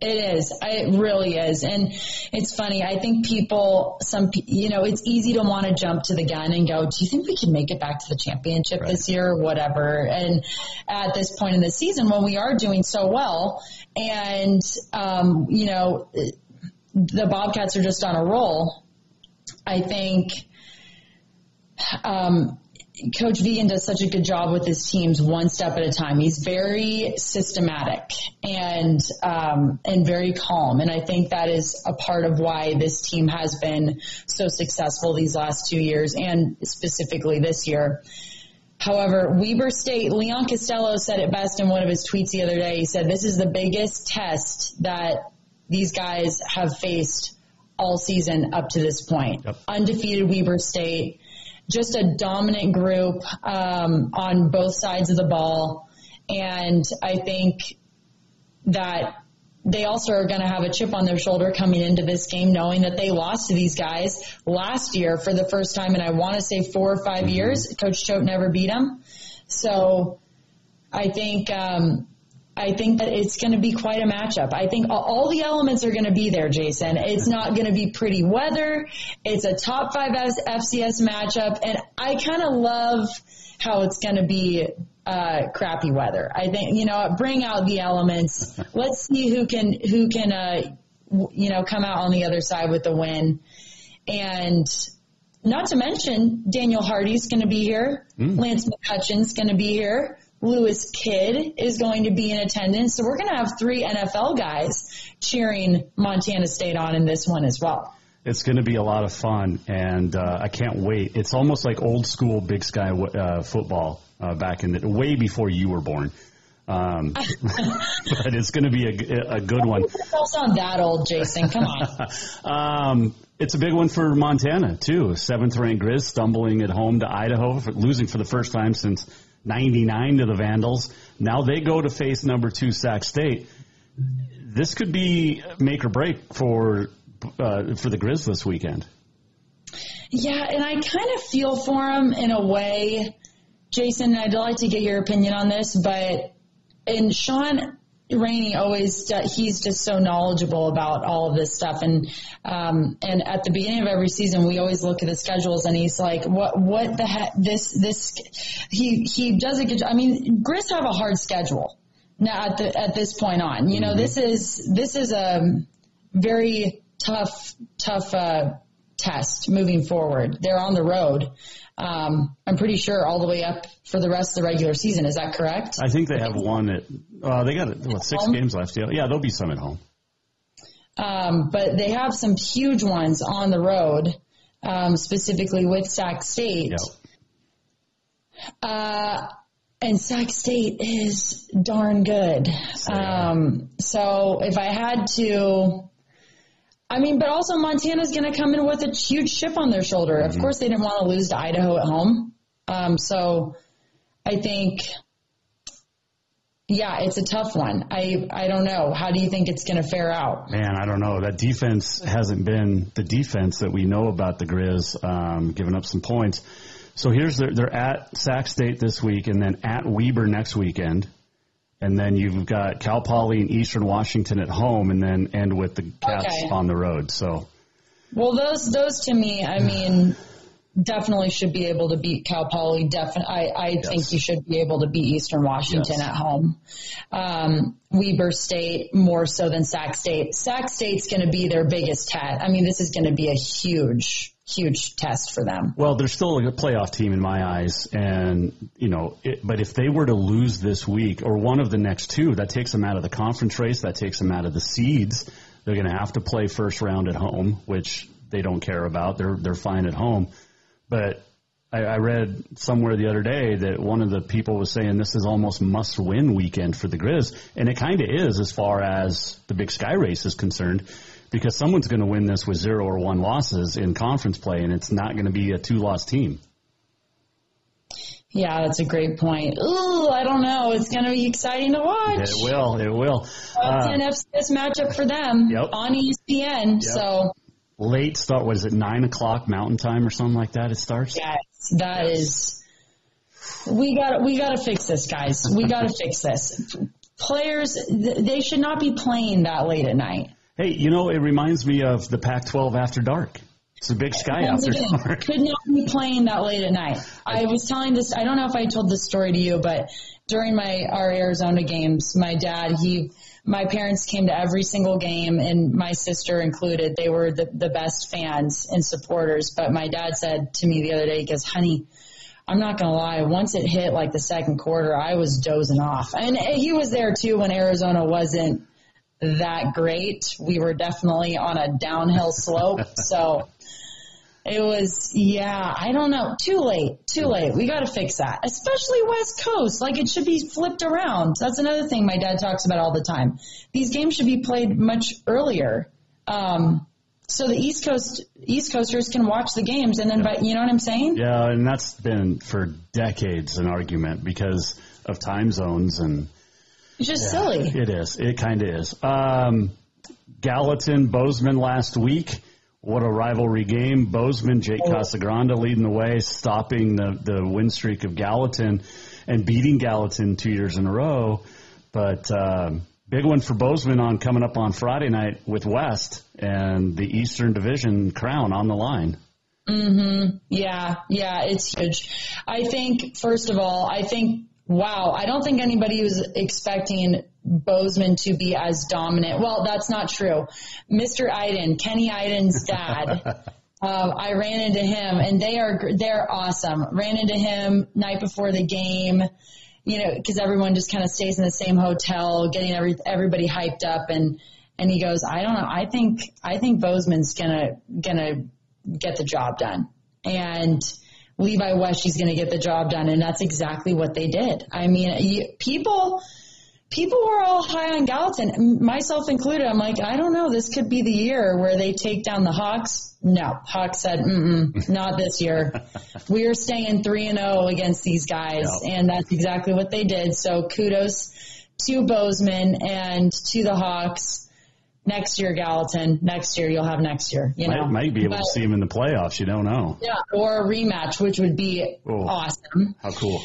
It is. It really is. And it's funny. I think people, some, you know, it's easy to want to jump to the gun and go, do you think we can make it back to the championship right. this year or whatever? And at this point in the season when we are doing so well and, um, you know, the Bobcats are just on a roll, I think, um, Coach Vigen does such a good job with his teams one step at a time. He's very systematic and um, and very calm, and I think that is a part of why this team has been so successful these last two years, and specifically this year. However, Weber State, Leon Costello said it best in one of his tweets the other day. He said, "This is the biggest test that these guys have faced all season up to this point. Yep. Undefeated Weber State." just a dominant group um, on both sides of the ball. And I think that they also are going to have a chip on their shoulder coming into this game, knowing that they lost to these guys last year for the first time, and I want to say four or 5 mm-hmm. years. Coach Choate never beat them, so I think um, I think that it's going to be quite a matchup. I think all the elements are going to be there, Jason. It's not going to be pretty weather. It's a top five FCS matchup, and I kind of love how it's going to be uh, crappy weather. I think you know, bring out the elements. Let's see who can who can uh, you know come out on the other side with the win, and not to mention Daniel Hardy's going to be here. Mm. Lance McCutcheon's going to be here. Lewis Kidd is going to be in attendance. So we're going to have three NFL guys cheering Montana State on in this one as well. It's going to be a lot of fun, and uh, I can't wait. It's almost like old school Big Sky uh, football uh, back in the way before you were born. Um, but it's going to be a, a good one. Don't that old, Jason. Come on. um, it's a big one for Montana too. Seventh ranked Grizz stumbling at home to Idaho, for, losing for the first time since '99 to the Vandals. Now they go to face number two Sac State. This could be make or break for uh, for the Grizz this weekend. Yeah, and I kind of feel for them in a way, Jason. I'd like to get your opinion on this, but and Sean Rainey always he's just so knowledgeable about all of this stuff and um and at the beginning of every season we always look at the schedules and he's like what what the heck this this he he does a good job. I mean Grizz have a hard schedule now at the at this point on you know mm-hmm. this is this is a very tough tough uh test moving forward they're on the road um, I'm pretty sure all the way up for the rest of the regular season. Is that correct? I think they have one at, uh, they got what, six games left. Yeah, yeah, there'll be some at home. Um, but they have some huge ones on the road, um, specifically with Sac State. Yep. Uh, and Sac State is darn good. Um, so if I had to I mean, but also Montana's going to come in with a huge chip on their shoulder. Mm-hmm. Of course, they didn't want to lose to Idaho at home. Um, so I think, yeah, it's a tough one. I, I don't know. How do you think it's going to fare out? Man, I don't know. That defense hasn't been the defense that we know about the Grizz, um, giving up some points. So here's their, they're at Sac State this week and then at Weber next weekend and then you've got Cal Poly and Eastern Washington at home, and then end with the Cats okay. on the road. So, well, those those to me, I mean, definitely should be able to beat Cal Poly. Definitely, I, I yes. think you should be able to beat Eastern Washington yes. at home. Um, Weber State more so than Sac State. Sac State's going to be their biggest test. I mean, this is going to be a huge huge test for them. Well, they're still a playoff team in my eyes, and you know, it, but if they were to lose this week or one of the next two, that takes them out of the conference race. That takes them out of the seeds. They're going to have to play first round at home, which they don't care about. They're they're fine at home, but. I, I read somewhere the other day that one of the people was saying this is almost must win weekend for the Grizz, and it kind of is as far as the Big Sky race is concerned because someone's going to win this with zero or one losses in conference play, and it's not going to be a two loss team. Yeah, that's a great point. Ooh, I don't know. It's going to be exciting to watch. It will. It will. Uh, FCS matchup for them yep. on ESPN. Yep. So late start. What is it? Nine o'clock Mountain Time or something like that. It starts. Yes, that yes. is. We got. We got to fix this, guys. We got to fix this. Players, they should not be playing that late at night. Hey, you know, it reminds me of the Pac-12 after dark. It's a big sky after dark. Could not be playing that late at night. I was telling this. I don't know if I told this story to you, but during my our Arizona games, my dad he my parents came to every single game and my sister included. They were the, the best fans and supporters. But my dad said to me the other day, he goes, honey, I'm not going to lie. Once it hit like the second quarter, I was dozing off. And he was there too when Arizona wasn't that great. We were definitely on a downhill slope. so it was, yeah, I don't know. Too late. Too late. We got to fix that, especially West Coast. Like it should be flipped around. That's another thing my dad talks about all the time. These games should be played much earlier. Um, so the East Coast East Coasters can watch the games and then, yeah. you know what I'm saying? Yeah, and that's been for decades an argument because of time zones and it's just yeah, silly. It is. It kind of is. Um, Gallatin, Bozeman last week. What a rivalry game. Bozeman, Jake oh. Casagrande leading the way, stopping the, the win streak of Gallatin and beating Gallatin two years in a row. But um, big one for Bozeman on coming up on Friday night with West and the Eastern Division crown on the line. Mm-hmm. Yeah, yeah, it's huge. I think first of all, I think Wow, I don't think anybody was expecting Bozeman to be as dominant. Well, that's not true. Mr. Iden, Kenny Iden's dad, Uh, I ran into him, and they are they're awesome. Ran into him night before the game, you know, because everyone just kind of stays in the same hotel, getting every everybody hyped up, and and he goes, I don't know, I think I think Bozeman's gonna gonna get the job done, and Levi Weshy's gonna get the job done, and that's exactly what they did. I mean, you, people people were all high on Gallatin, myself included. I'm like, I don't know. This could be the year where they take down the Hawks. No, Hawks said, Mm-mm, not this year. we are staying three and zero against these guys, and that's exactly what they did. So kudos to Bozeman and to the Hawks. Next year, Gallatin. Next year, you'll have next year. You know, might, might be able But- to see him in the playoffs. You don't know. Yeah, or a rematch, which would be Oh. awesome. How cool.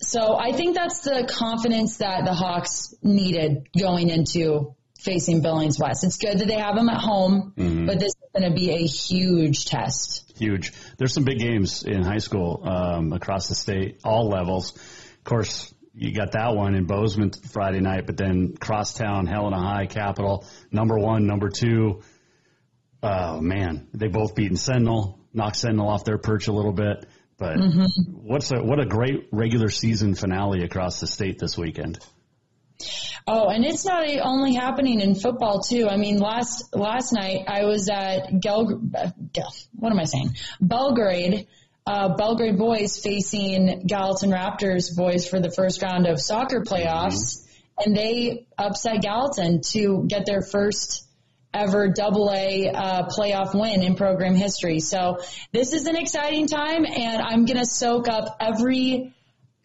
So I think that's the confidence that the Hawks needed going into facing Billings West. It's good that they have them at home, Mhm. but this is going to be a huge test. Huge. There's some big games in high school um, across the state, all levels. Of course, you got that one in Bozeman Friday night, but then Crosstown, Helena High, Capital, number one, number two. Oh man, they both beaten Sentinel, knocked Sentinel off their perch a little bit. But Mhm. what's a what a great regular season finale across the state this weekend. Oh, and it's not only happening in football too. I mean, last last night I was at Gel, uh, Gel what am I saying? Belgrade. Uh, Belgrade boys facing Gallatin Raptors boys for the first round of soccer playoffs, and they upset Gallatin to get their first ever double A uh, playoff win in program history. So this is an exciting time, and I'm gonna soak up every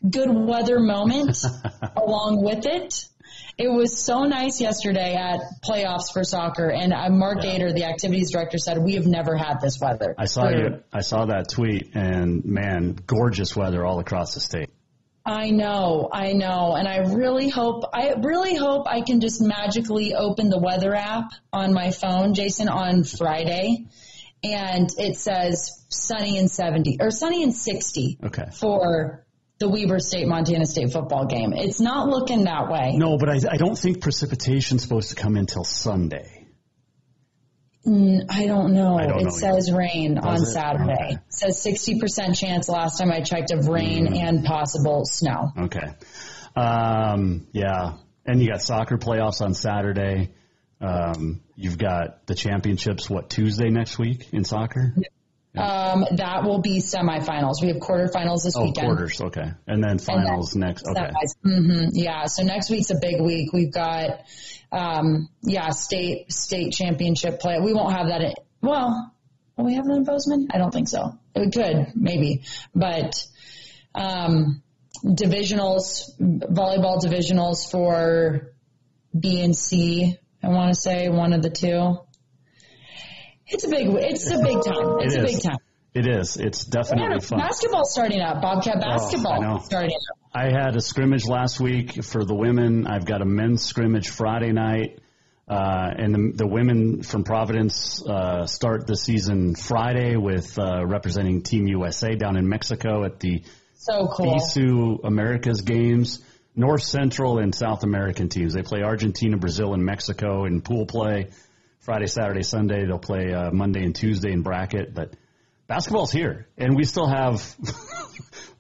good weather moment along with it. It was so nice yesterday at playoffs for soccer, and uh, Mark Gator, the activities director, said we have never had this weather. I saw For- you. I saw that tweet, and man, gorgeous weather all across the state. I know, I know, and I really hope, I really hope I can just magically open the weather app on my phone, Jason, on Friday, and it says sunny and 70 or sunny and 60 Okay. for the Weber State Montana State football game. It's not looking that way. No, but I, I don't think precipitation's supposed to come until Sunday. Mm, I don't know. I don't it know says rain Does on it? Saturday. Okay. It says 60% chance last time I checked of rain Mm. and possible snow. Okay. Um, yeah. And you got soccer playoffs on Saturday. Um, you've got the championships, what, Tuesday next week in soccer? Um, that will be semifinals. We have quarterfinals this Oh, weekend. quarters. Okay. And then finals next. Okay. hmm Yeah. So next week's a big week. We've got, um, yeah, state, state championship play. We won't have that. In, well, will we have that in Bozeman? I don't think so. We could, maybe, but, um, divisionals, volleyball divisionals for B and C. I want to say one of the two. It's a big, it's a big time. It's It a big time. It is. It's definitely Yeah, fun. basketball starting up. Bobcat Oh, basketball know. starting up. I had a scrimmage last week for the women. I've got a men's scrimmage Friday night. Uh, and the, the women from Providence uh, start the season Friday with uh, representing Team USA down in Mexico at the So cool. FISU Americas Games. North Central and South American teams. They play Argentina, Brazil, and Mexico in pool play. Friday, Saturday, Sunday. They'll play uh, Monday and Tuesday in bracket. But basketball's here, and we still have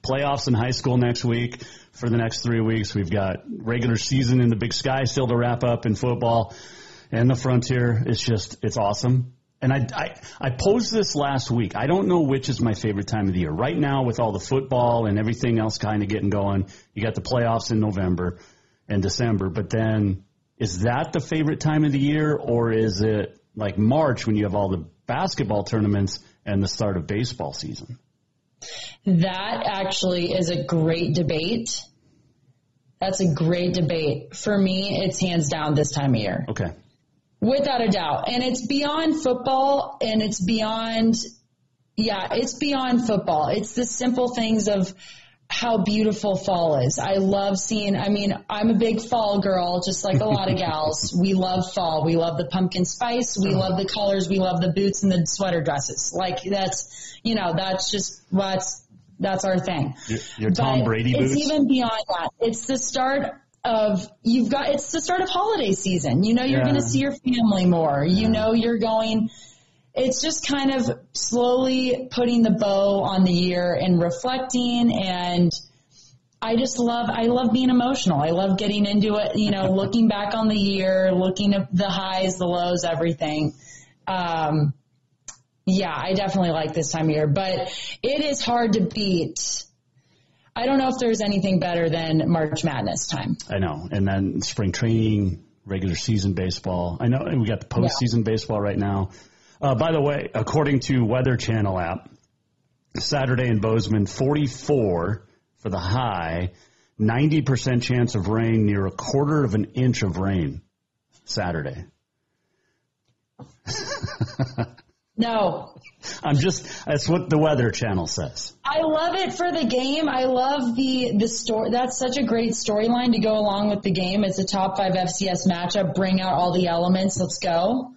playoffs in high school next week. For the next three weeks, we've got regular season in the Big Sky still to wrap up in football, and the Frontier. It's just it's awesome. And I, I I posed this last week. I don't know which is my favorite time of the year. Right now, with all the football and everything else kind of getting going, you got the playoffs in November and December. But then, is that the favorite time of the year, or is it like March when you have all the basketball tournaments and the start of baseball season? That actually is a great debate. That's a great debate. For me, it's hands down this time of year. Okay. Without a doubt. And it's beyond football and it's beyond, yeah, it's beyond football. It's the simple things of how beautiful fall is. I love seeing, I mean, I'm a big fall girl, just like a lot of gals. We love fall. We love the pumpkin spice. We love the colors. We love the boots and the sweater dresses. Like that's, you know, that's just what's, that's our thing. Your, your Tom But Brady it's even beyond that. It's the start of you've got it's the start of holiday season. You know you're Yeah. going to see your family more. You know you're going it's just kind of slowly putting the bow on the year and reflecting and I just love I love being emotional. I love getting into it, you know, looking back on the year, looking at the highs, the lows, everything. Um, yeah, I definitely like this time of year, but it is hard to beat. I don't know if there's anything better than March Madness time. I know. And then spring training, regular season baseball. I know we got the postseason baseball right now. Uh, by the way, according to Weather Channel app, Saturday in Bozeman, 44 for the high, 90% chance of rain, near a quarter of an inch of rain Saturday. No, I'm just, that's what the Weather Channel says. I love it for the game. I love the the story. That's such a great storyline to go along with the game. It's a top five FCS matchup. Bring out all the elements. Let's go.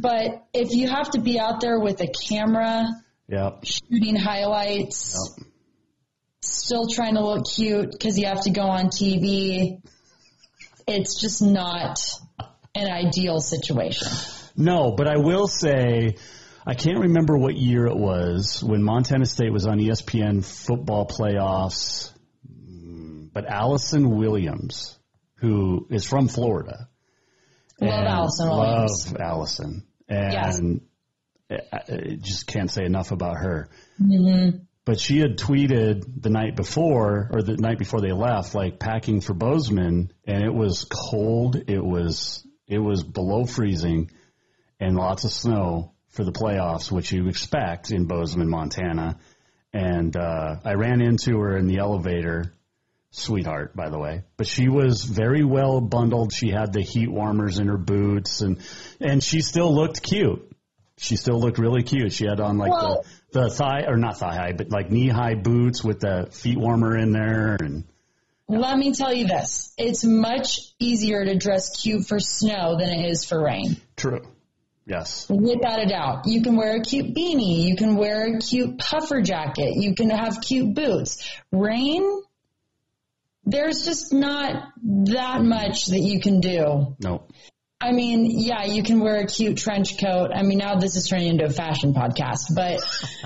But if you have to be out there with a camera, Yep. shooting highlights, still trying to look cute because you have to go on TV, it's just not an ideal situation. No, but I will say, I can't remember what year it was when Montana State was on ESPN football playoffs, but Allison Williams, who is from Florida. Love Allison Williams. Love Allison. And I I just can't say enough about her. Mm-hmm. But she had tweeted the night before, or the night before they left, like packing for Bozeman, and it was cold. It was it was below freezing, and lots of snow for the playoffs, which you expect in Bozeman, Montana. And uh, I ran into her in the elevator, sweetheart, by the way. But she was very well bundled. She had the heat warmers in her boots, and and she still looked cute. She still looked really cute. She had on like Well- the the thigh or not thigh high, but like knee high boots with the feet warmer in there, and Let me tell you this. It's much easier to dress cute for snow than it is for rain. true. Yes. Without a doubt. You can wear a cute beanie. You can wear a cute puffer jacket. You can have cute boots. Rain, there's just not that much that you can do. No. I mean, yeah, you can wear a cute trench coat. I mean, now this is turning into a fashion podcast, but,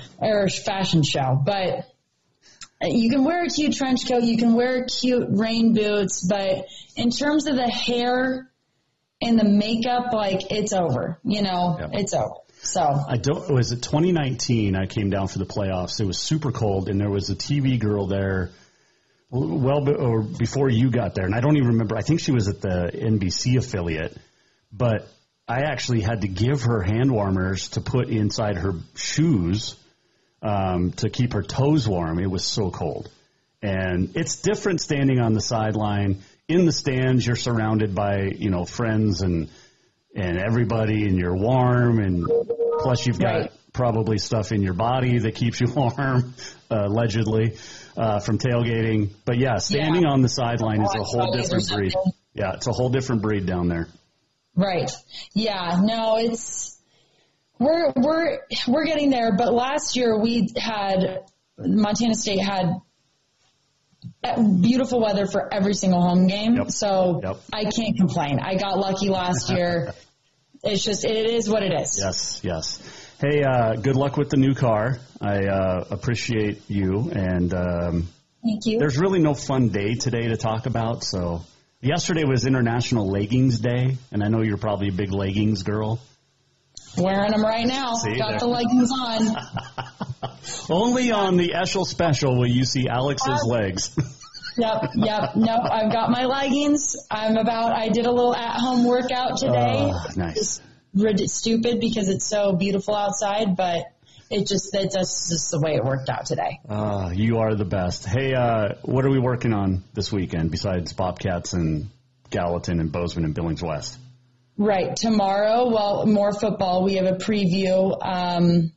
or fashion show, but you can wear a cute trench coat. You can wear cute rain boots, but in terms of the hair and the makeup, like it's over, you know, Yep. it's over. So I don't. Was it 2019? I came down for the playoffs. It was super cold, and there was a TV girl there. Well, be- or before you got there, and I don't even remember. I think she was at the NBC affiliate, but I actually had to give her hand warmers to put inside her shoes um, to keep her toes warm. It was so cold, and it's different standing on the sideline. In the stands, you're surrounded by you know friends and and everybody, and you're warm, and plus you've got Right. probably stuff in your body that keeps you warm, uh, allegedly uh, from tailgating. But yeah, standing on the sideline is a whole different breed. Yeah, it's a whole different breed down there. Right. Yeah. No, it's we're we're we're getting there. But last year we had Montana State had beautiful weather for every single home game. Yep. So Yep. I can't complain. I got lucky last year. it's just it is what it is. Yes, yes. Hey, uh, good luck with the new car. I uh, appreciate you, and um, Thank you. there's really no fun day today to talk about. So, yesterday was International Leggings Day, and I know you're probably a big leggings girl. Wearing them right now. See, got there- the leggings on. Only on the Eschel special will you see Alex's legs. Yep, yep. Nope. I've got my leggings. I'm about. I did a little at-home workout today. Oh, nice. rid- stupid because it's so beautiful outside, but it just that's that's just the way it worked out today. Uh, you are the best. Hey, uh, what are we working on this weekend besides Bobcats and Gallatin and Bozeman and Billings West? Right tomorrow, well, more football. We have a preview. Um,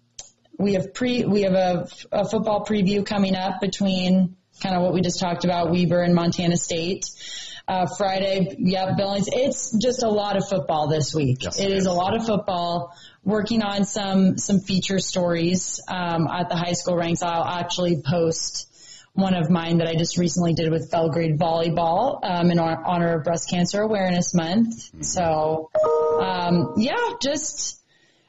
we have pre we have a, a football preview coming up between kind of what we just talked about, Weber and Montana State. Uh, Friday, yep, Billings. It's just a lot of football this week. Yes, it is a lot of football. Working on some some feature stories um, at the high school ranks. I'll actually post one of mine that I just recently did with Belgrade Volleyball um, in honor of Breast Cancer Awareness Month. So, um, yeah, just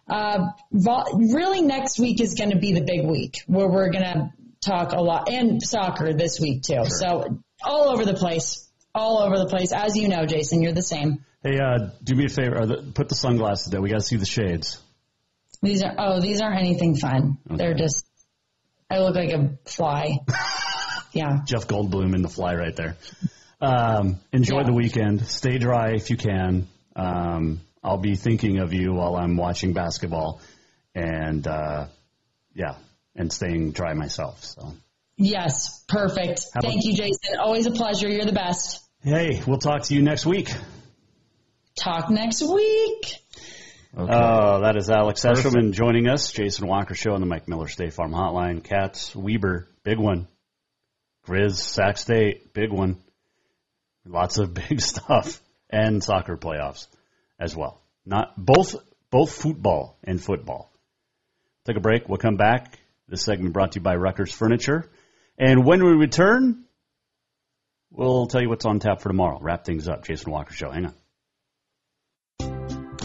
Uh, vol- really, next week is going to be the big week where we're going to talk a lot, and soccer this week too. So all over the place, all over the place. As you know, Jason, you're the same. Hey, uh, do me a favor. Uh, the, put the sunglasses down. We got to see the shades. These are oh, these aren't anything fun. They're just. I look like a fly. yeah. Jeff Goldblum in the fly right there. Um, enjoy Yeah. the weekend. Stay dry if you can. Um, I'll be thinking of you while I'm watching basketball, and uh, yeah, and staying dry myself. So Yes, perfect. About- Thank you, Jason. Always a pleasure. You're the best. Hey, we'll talk to you next week. Talk next week. Oh, that is Alex Eschelman joining us. Jason Walker Show on the Mike Miller State Farm Hotline. Cats, Weber, big one. Grizz, Sac State, big one. Lots of big stuff. And soccer playoffs as well. Not both both football and football. Take a break. We'll come back. This segment brought to you by Ruckers Furniture. And when we return, we'll tell you what's on tap for tomorrow. Wrap things up. Jason Walker Show. Hang on.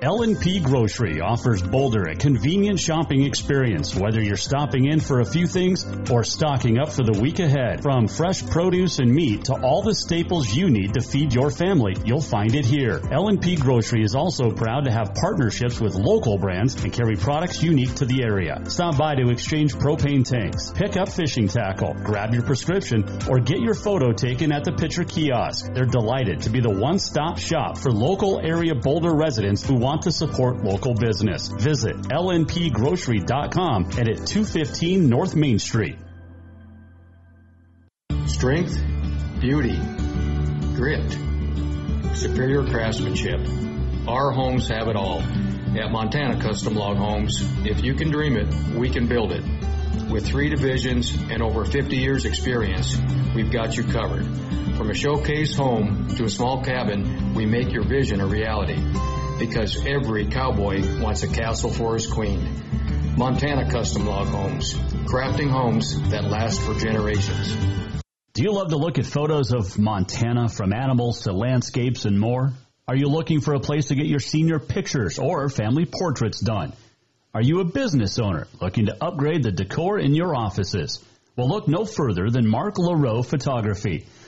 L&P Grocery offers Boulder a convenient shopping experience, whether you're stopping in for a few things or stocking up for the week ahead. From fresh produce and meat to all the staples you need to feed your family, you'll find it here. L&P Grocery is also proud to have partnerships with local brands and carry products unique to the area. Stop by to exchange propane tanks, pick up fishing tackle, grab your prescription, or get your photo taken at the Pitcher Kiosk. They're delighted to be the one-stop shop for local area Boulder residents who want to support local business. Visit lnpgrocery.com and at 215 North Main Street. Strength, beauty, grit, superior craftsmanship. Our homes have it all. At Montana Custom Log Homes, if you can dream it, we can build it. With three divisions and over 50 years experience, we've got you covered. From a showcase home to a small cabin, we make your vision a reality. Because every cowboy wants a castle for his queen. Montana Custom Log Homes, crafting homes that last for generations. Do you love to look at photos of Montana from animals to landscapes and more? Are you looking for a place to get your senior pictures or family portraits done? Are you a business owner looking to upgrade the decor in your offices? Well, look no further than Mark LaRoe Photography.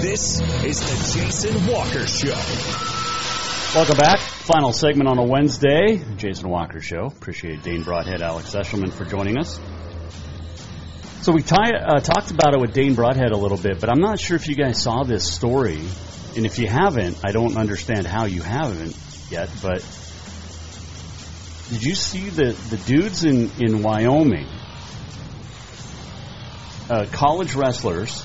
This is the Jason Walker Show. Welcome back. Final segment on a Wednesday. Jason Walker Show. Appreciate Dane Broadhead, Alex Eschelman for joining us. So we tie, uh, talked about it with Dane Broadhead a little bit, but I'm not sure if you guys saw this story. And if you haven't, I don't understand how you haven't yet, but did you see the, the dudes in, in Wyoming? Uh, college wrestlers.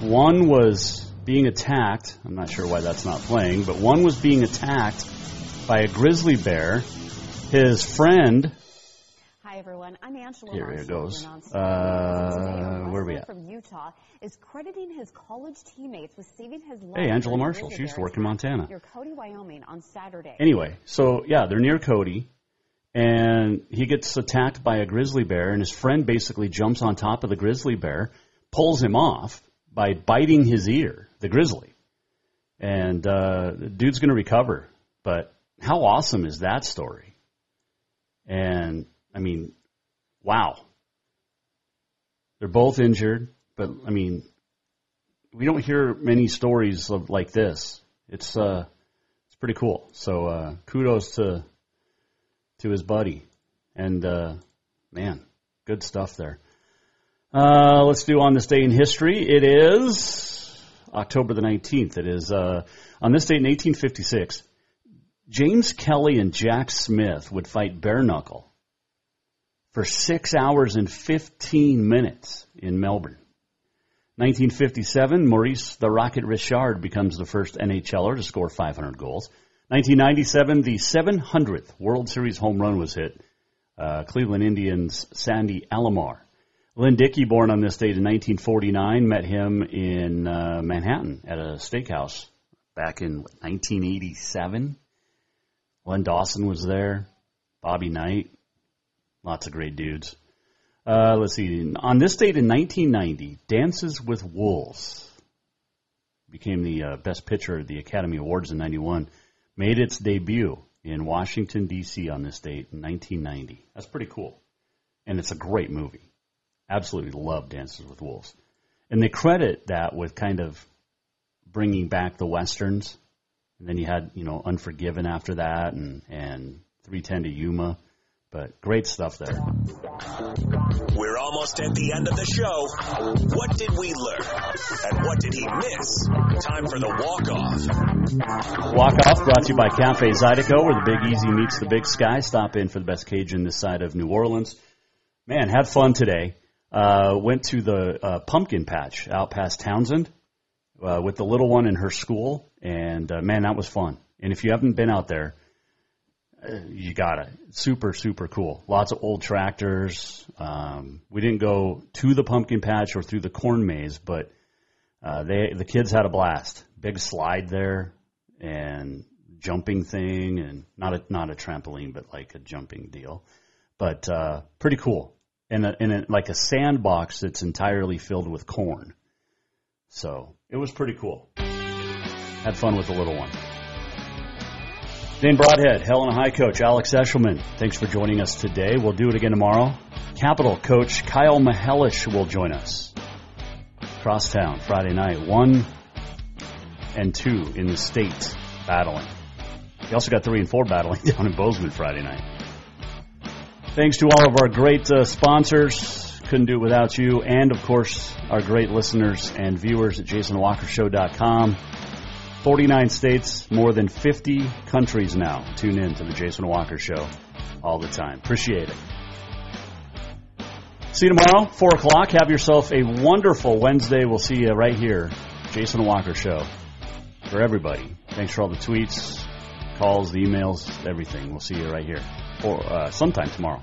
One was being attacked. I'm not sure why that's not playing, but one was being attacked by a grizzly bear. His friend. Hi everyone, I'm Angela. Here it goes. Uh, where are we at? From Utah is crediting his college teammates with saving his life. Hey, Angela Marshall. She used to work in Montana. Near Cody, Wyoming, on Saturday. Anyway, so yeah, they're near Cody, and he gets attacked by a grizzly bear, and his friend basically jumps on top of the grizzly bear, pulls him off by biting his ear, the grizzly. And uh, the dude's going to recover. But how awesome is that story? And I mean, wow. They're both injured, but I mean, we don't hear many stories of like this. It's uh, it's pretty cool. So uh, kudos to to his buddy, and uh, man, good stuff there. Uh, let's do on this day in history. It is October the nineteenth. It is uh, on this date in 1856. James Kelly and Jack Smith would fight bare knuckle for six hours and 15 minutes in Melbourne. 1957, Maurice the Rocket Richard becomes the first NHLer to score 500 goals. 1997, the 700th World Series home run was hit. Uh, Cleveland Indians' Sandy Alomar. Lynn Dickey, born on this date in 1949, met him in uh, Manhattan at a steakhouse back in what, 1987. Len Dawson was there. Bobby Knight. Lots of great dudes. Uh, let's see. On this date in 1990, Dances with Wolves became the uh, best picture at the Academy Awards in 91. Made its debut in Washington, D.C. on this date in 1990. That's pretty cool. And it's a great movie. Absolutely love Dances with Wolves. And they credit that with kind of bringing back the Westerns. And then you had, you know, Unforgiven after that and, and 310 to Yuma. But great stuff there. We're almost at the end of the show. What did we learn? And what did he miss? Time for the walk-off. Walk Off brought to you by Cafe Zydeco, where the Big Easy meets the Big Sky. Stop in for the best Cajun this side of New Orleans. Man, had fun today. Uh, went to the uh, pumpkin patch out past Townsend uh, with the little one in her school, and uh, man, that was fun. And if you haven't been out there, you gotta. Super, super cool. Lots of old tractors. Um, we didn't go to the pumpkin patch or through the corn maze, but uh, they the kids had a blast. Big slide there and jumping thing, and not a not a trampoline, but like a jumping deal. But uh, pretty cool. And a, and a, like a sandbox that's entirely filled with corn. So it was pretty cool. Had fun with the little one. Dane Broadhead, Helena High Coach Alex Eschelman. Thanks for joining us today. We'll do it again tomorrow. Capital Coach Kyle Mihelish will join us. Crosstown Friday night, one and two in the state battling. You also got three and four battling down in Bozeman Friday night. Thanks to all of our great uh, sponsors. Couldn't do it without you. And of course, our great listeners and viewers at jasonwalkershow.com. 49 states, more than 50 countries now tune in to the Jason Walker Show all the time. Appreciate it. See you tomorrow, 4 o'clock. Have yourself a wonderful Wednesday. We'll see you right here, Jason Walker Show. For everybody. Thanks for all the tweets, calls, the emails, everything. We'll see you right here. or uh, sometime tomorrow.